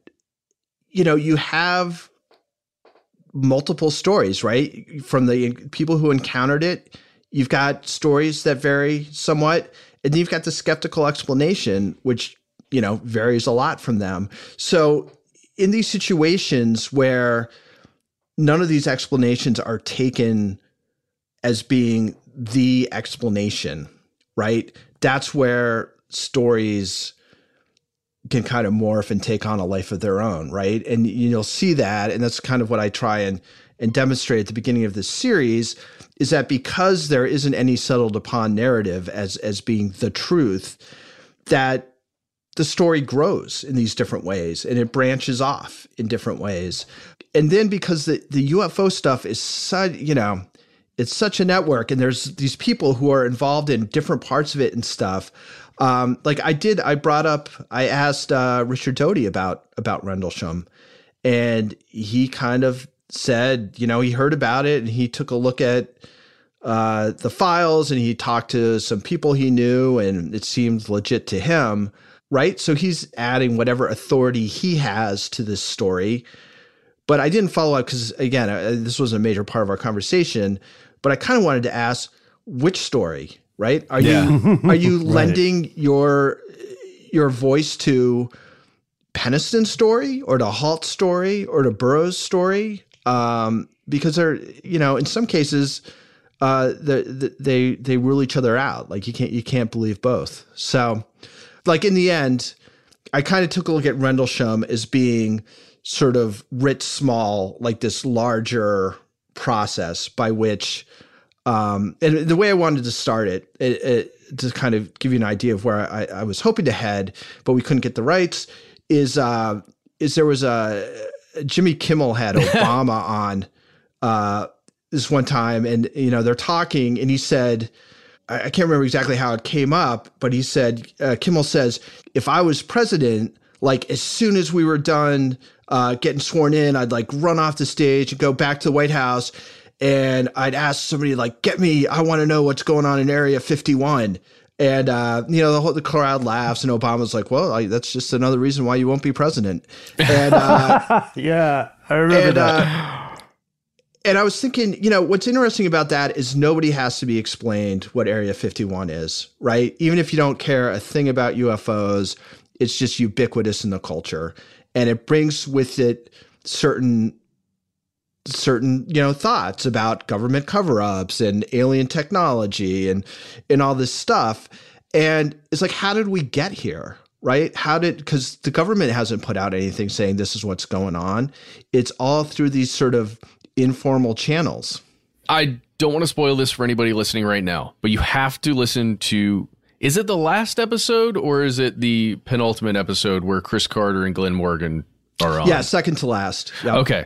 you know you have multiple stories, right? From the people who encountered it, you've got stories that vary somewhat, and you've got the skeptical explanation, which you know varies a lot from them. So in these situations where none of these explanations are taken as being the explanation right? That's where stories can kind of morph and take on a life of their own, right? And you'll see that, and that's kind of what I try and and demonstrate at the beginning of this series is that because there isn't any settled upon narrative as as being the truth, that the story grows in these different ways and it branches off in different ways. And then because the, the UFO stuff is such, you know, it's such a network and there's these people who are involved in different parts of it and stuff. Um, like I did, I brought up, I asked uh, Richard Doty about about Rendlesham, and he kind of said, you know, he heard about it and he took a look at uh, the files and he talked to some people he knew, and it seemed legit to him, right? So he's adding whatever authority he has to this story. But I didn't follow up because, again, uh, this was a major part of our conversation. But I kind of wanted to ask which story, right? Are yeah. you are you right. lending your your voice to Penniston's story or to Halt story or to Burroughs story? Um, because they're you know in some cases uh, the, the, they they rule each other out. Like you can't you can't believe both. So, like in the end, I kind of took a look at Rendlesham as being sort of writ small, like this larger process by which um, and the way I wanted to start it, it, it, to kind of give you an idea of where I, I, was hoping to head, but we couldn't get the rights, is uh, is there was a Jimmy Kimmel had Obama on uh, this one time, and you know they're talking, and he said, I, I can't remember exactly how it came up, but he said uh, Kimmel says, if I was president, like as soon as we were done uh, getting sworn in, I'd like run off the stage and go back to the White House and I'd ask somebody like, "Get me! I want to know what's going on in Area 51." And uh, you know, the whole the crowd laughs, and Obama's like, "Well, I, that's just another reason why you won't be president." And uh, yeah, I remember and, that. Uh, and I was thinking, you know, what's interesting about that is nobody has to be explained what Area 51 is, right? Even if you don't care a thing about UFOs, it's just ubiquitous in the culture, and it brings with it certain certain you know thoughts about government cover-ups and alien technology and and all this stuff. And it's like how did we get here right? How did because the government hasn't put out anything saying this is what's going on. It's all through these sort of informal channels. I don't want to spoil this for anybody listening right now but you have to listen to is it the last episode or is it the penultimate episode where chris carter and glenn morgan are on? Yeah second to last. Yep. okay.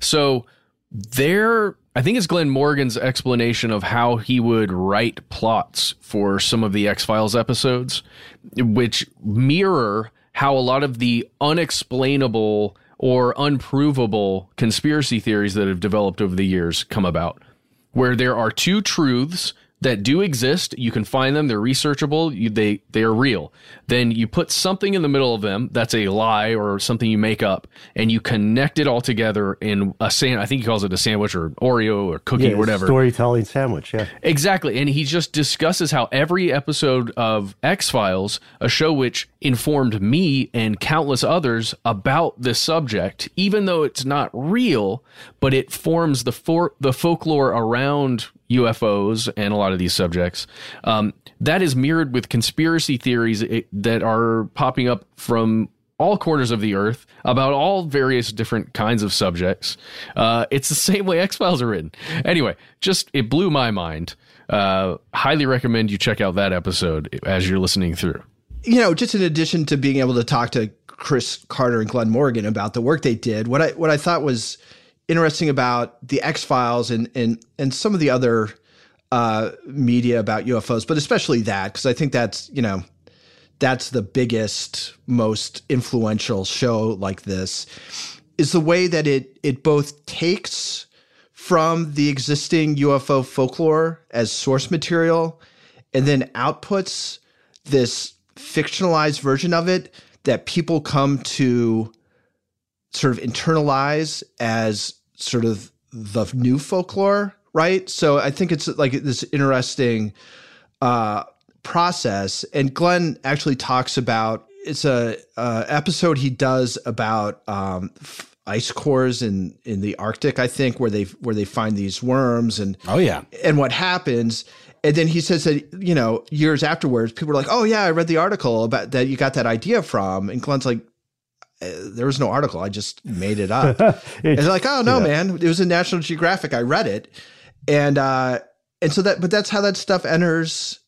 So there, I think it's Glenn Morgan's explanation of how he would write plots for some of the X Files episodes, which mirror how a lot of the unexplainable or unprovable conspiracy theories that have developed over the years come about, where there are two truths that do exist. You can find them. They're researchable. You, they they are real. Then you put something in the middle of them that's a lie or something you make up, and you connect it all together in a sand. I think he calls it a sandwich or Oreo or cookie yeah, or whatever. Storytelling sandwich. Yeah, exactly. And he just discusses how every episode of X Files, a show which informed me and countless others about this subject, even though it's not real, but it forms the for the folklore around UFOs and a lot of these subjects. Um, that is mirrored with conspiracy theories that are popping up from all corners of the earth about all various different kinds of subjects. Uh, it's the same way X Files are written. Anyway, just it blew my mind. Uh, highly recommend you check out that episode as you're listening through. You know, just in addition to being able to talk to Chris Carter and Glenn Morgan about the work they did, what I what I thought was interesting about the X Files and and and some of the other uh, media about UFOs, but especially that because I think that's you know that's the biggest, most influential show like this is the way that it it both takes from the existing UFO folklore as source material and then outputs this fictionalized version of it that people come to sort of internalize as sort of the new folklore, right? So I think it's like this interesting uh, process. And Glenn actually talks about it's a uh, episode he does about um, ice cores in in the Arctic, I think, where they where they find these worms and oh yeah, and what happens. And then he says that you know years afterwards, people are like, "Oh yeah, I read the article about that you got that idea from," and Glenn's like, "There was no article, I just made it up." and like, "Oh no, yeah. man, it was in National Geographic. I read it," and uh, and so that, but that's how that stuff enters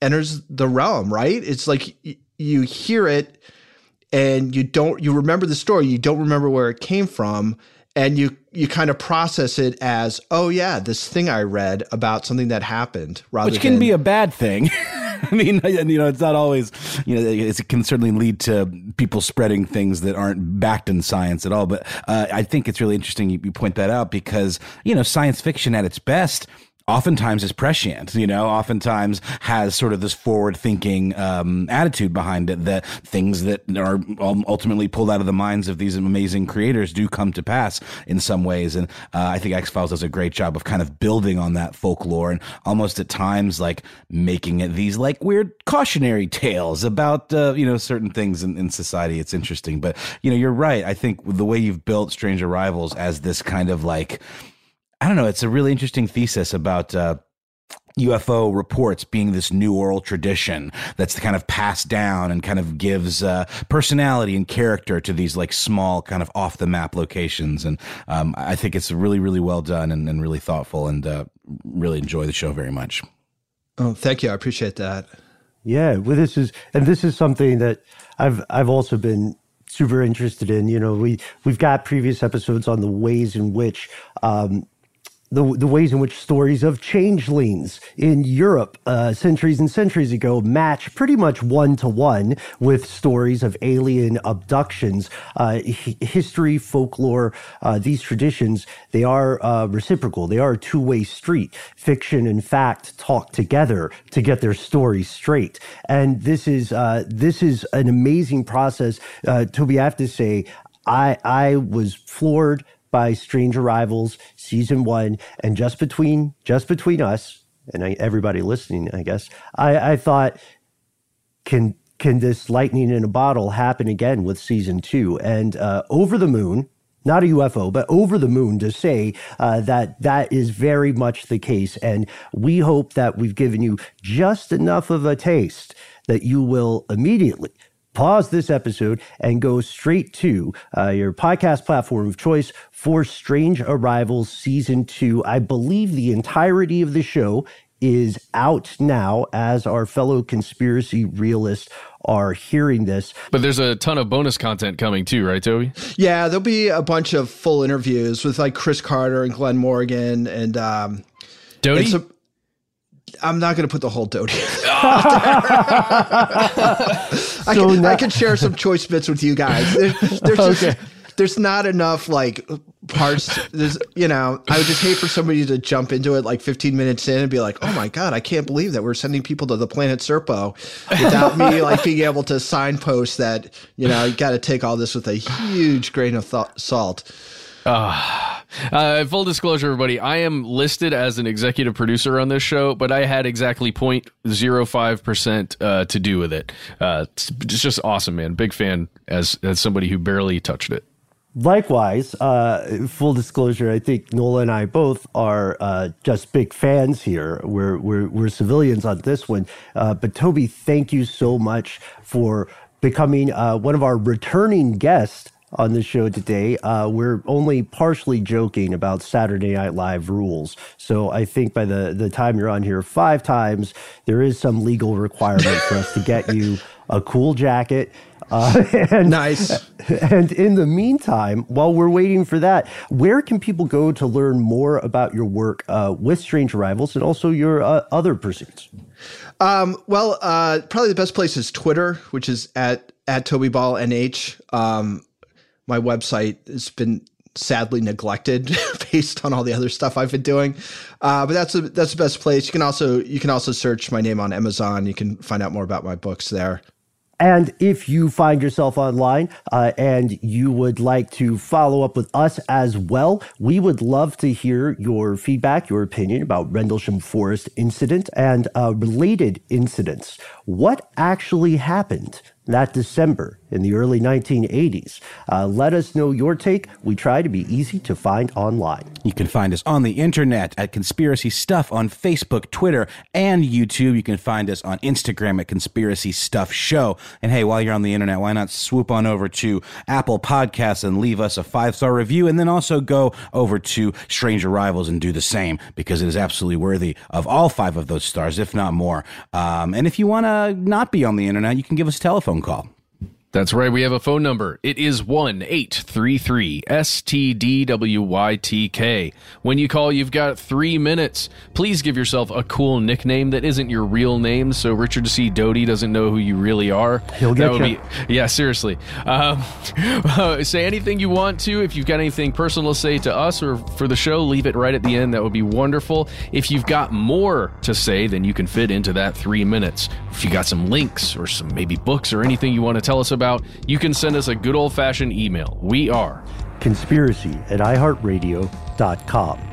enters the realm, right? It's like y- you hear it and you don't you remember the story you don't remember where it came from and you you kind of process it as oh yeah this thing i read about something that happened rather which can than, be a bad thing i mean you know it's not always you know it can certainly lead to people spreading things that aren't backed in science at all. But uh, i think it's really interesting you, you point that out because you know science fiction at its best oftentimes is prescient, you know, oftentimes has sort of this forward thinking um, attitude behind it that things that are ultimately pulled out of the minds of these amazing creators do come to pass in some ways. And uh, I think X Files does a great job of kind of building on that folklore and almost at times like making it these like weird cautionary tales about, uh, you know, certain things in, in society. It's interesting. But, you know, you're right. I think the way you've built Strange Arrivals as this kind of like, I don't know. It's a really interesting thesis about uh, UFO reports being this new oral tradition that's kind of passed down and kind of gives uh, personality and character to these like small kind of off the map locations. And um, I think it's really, really well done and, and really thoughtful and uh, really enjoy the show very much. Oh, thank you. I appreciate that. Yeah. Well, this is, and this is something that I've, I've also been super interested in. You know, we, we've got previous episodes on the ways in which, um, the, the ways in which stories of changelings in Europe uh, centuries and centuries ago match pretty much one to one with stories of alien abductions. Uh, h- history, folklore, uh, these traditions, they are uh, reciprocal. They are a two way street. Fiction and fact talk together to get their stories straight. And this is, uh, this is an amazing process. Uh, Toby, I have to say, I, I was floored by Strange Arrivals season one, and just between just between us and I, everybody listening, I guess I, I thought can can this lightning in a bottle happen again with season two and uh, over the moon not a UFO, but over the moon to say uh, that that is very much the case. And we hope that we've given you just enough of a taste that you will immediately pause this episode and go straight to uh, your podcast platform of choice for Strange Arrivals Season 2. I believe the entirety of the show is out now as our fellow conspiracy realists are hearing this. But there's a ton of bonus content coming too, right, Toby? Yeah, there'll be a bunch of full interviews with like Chris Carter and Glenn Morgan and um Doty? And I'm not going to put the whole Doty. I, so can, I can share some choice bits with you guys. There, there's just, okay. there's not enough like parts. There's, you know, I would just hate for somebody to jump into it like 15 minutes in and be like, "Oh my god, I can't believe that we're sending people to the planet Serpo," without me like being able to signpost that. You know, you got to take all this with a huge grain of th- salt. Uh, uh, full disclosure, everybody, I am listed as an executive producer on this show, but I had exactly 0.05% uh, to do with it. Uh, it's just awesome, man. Big fan as, as somebody who barely touched it. Likewise, uh, full disclosure, I think Noel and I both are uh, just big fans here. We're, we're, we're civilians on this one. Uh, but Toby, thank you so much for becoming uh, one of our returning guests on the show today. Uh, we're only partially joking about Saturday Night Live rules. So I think by the, the time you're on here five times, there is some legal requirement for us to get you a cool jacket. Uh, and, nice. And in the meantime, while we're waiting for that, where can people go to learn more about your work uh, with Strange Arrivals and also your uh, other pursuits? Um, well, uh, probably the best place is Twitter, which is at at Toby Ball NH. Um, my website has been sadly neglected based on all the other stuff I've been doing. Uh, but that's a, that's the best place. You can also you can also search my name on Amazon. You can find out more about my books there. And if you find yourself online uh, and you would like to follow up with us as well, we would love to hear your feedback, your opinion about Rendlesham Forest incident and uh, related incidents. What actually happened that December in the early 1980s? Uh, let us know your take. We try to be easy to find online. You can find us on the internet at Conspiracy Stuff on Facebook, Twitter, and YouTube. You can find us on Instagram at Conspiracy Stuff Show. And hey, while you're on the internet, why not swoop on over to Apple Podcasts and leave us a five star review? And then also go over to Strange Arrivals and do the same because it is absolutely worthy of all five of those stars, if not more. Um, and if you want to Uh, not be on the internet, you can give us a telephone call. That's right. We have a phone number. It is 1 833 STDWYTK. When you call, you've got three minutes. Please give yourself a cool nickname that isn't your real name so Richard C. Doty doesn't know who you really are. He'll get that would you. be, Yeah, seriously. Um, say anything you want to. If you've got anything personal to say to us or for the show, leave it right at the end. That would be wonderful. If you've got more to say, then you can fit into that three minutes. If you got some links or some maybe books or anything you want to tell us about, you can send us a good old fashioned email. We are Conspiracy at iHeartRadio.com.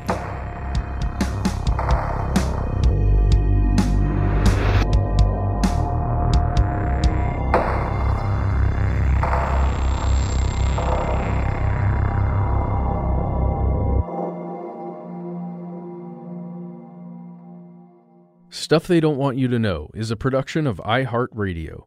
Stuff They Don't Want You to Know is a production of iHeartRadio.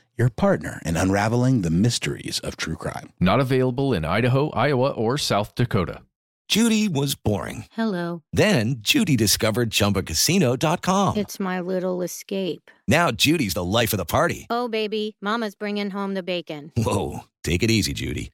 your partner in unraveling the mysteries of true crime. Not available in Idaho, Iowa, or South Dakota. Judy was boring. Hello. Then Judy discovered ChumbaCasino.com. It's my little escape. Now Judy's the life of the party. Oh, baby, Mama's bringing home the bacon. Whoa, take it easy, Judy.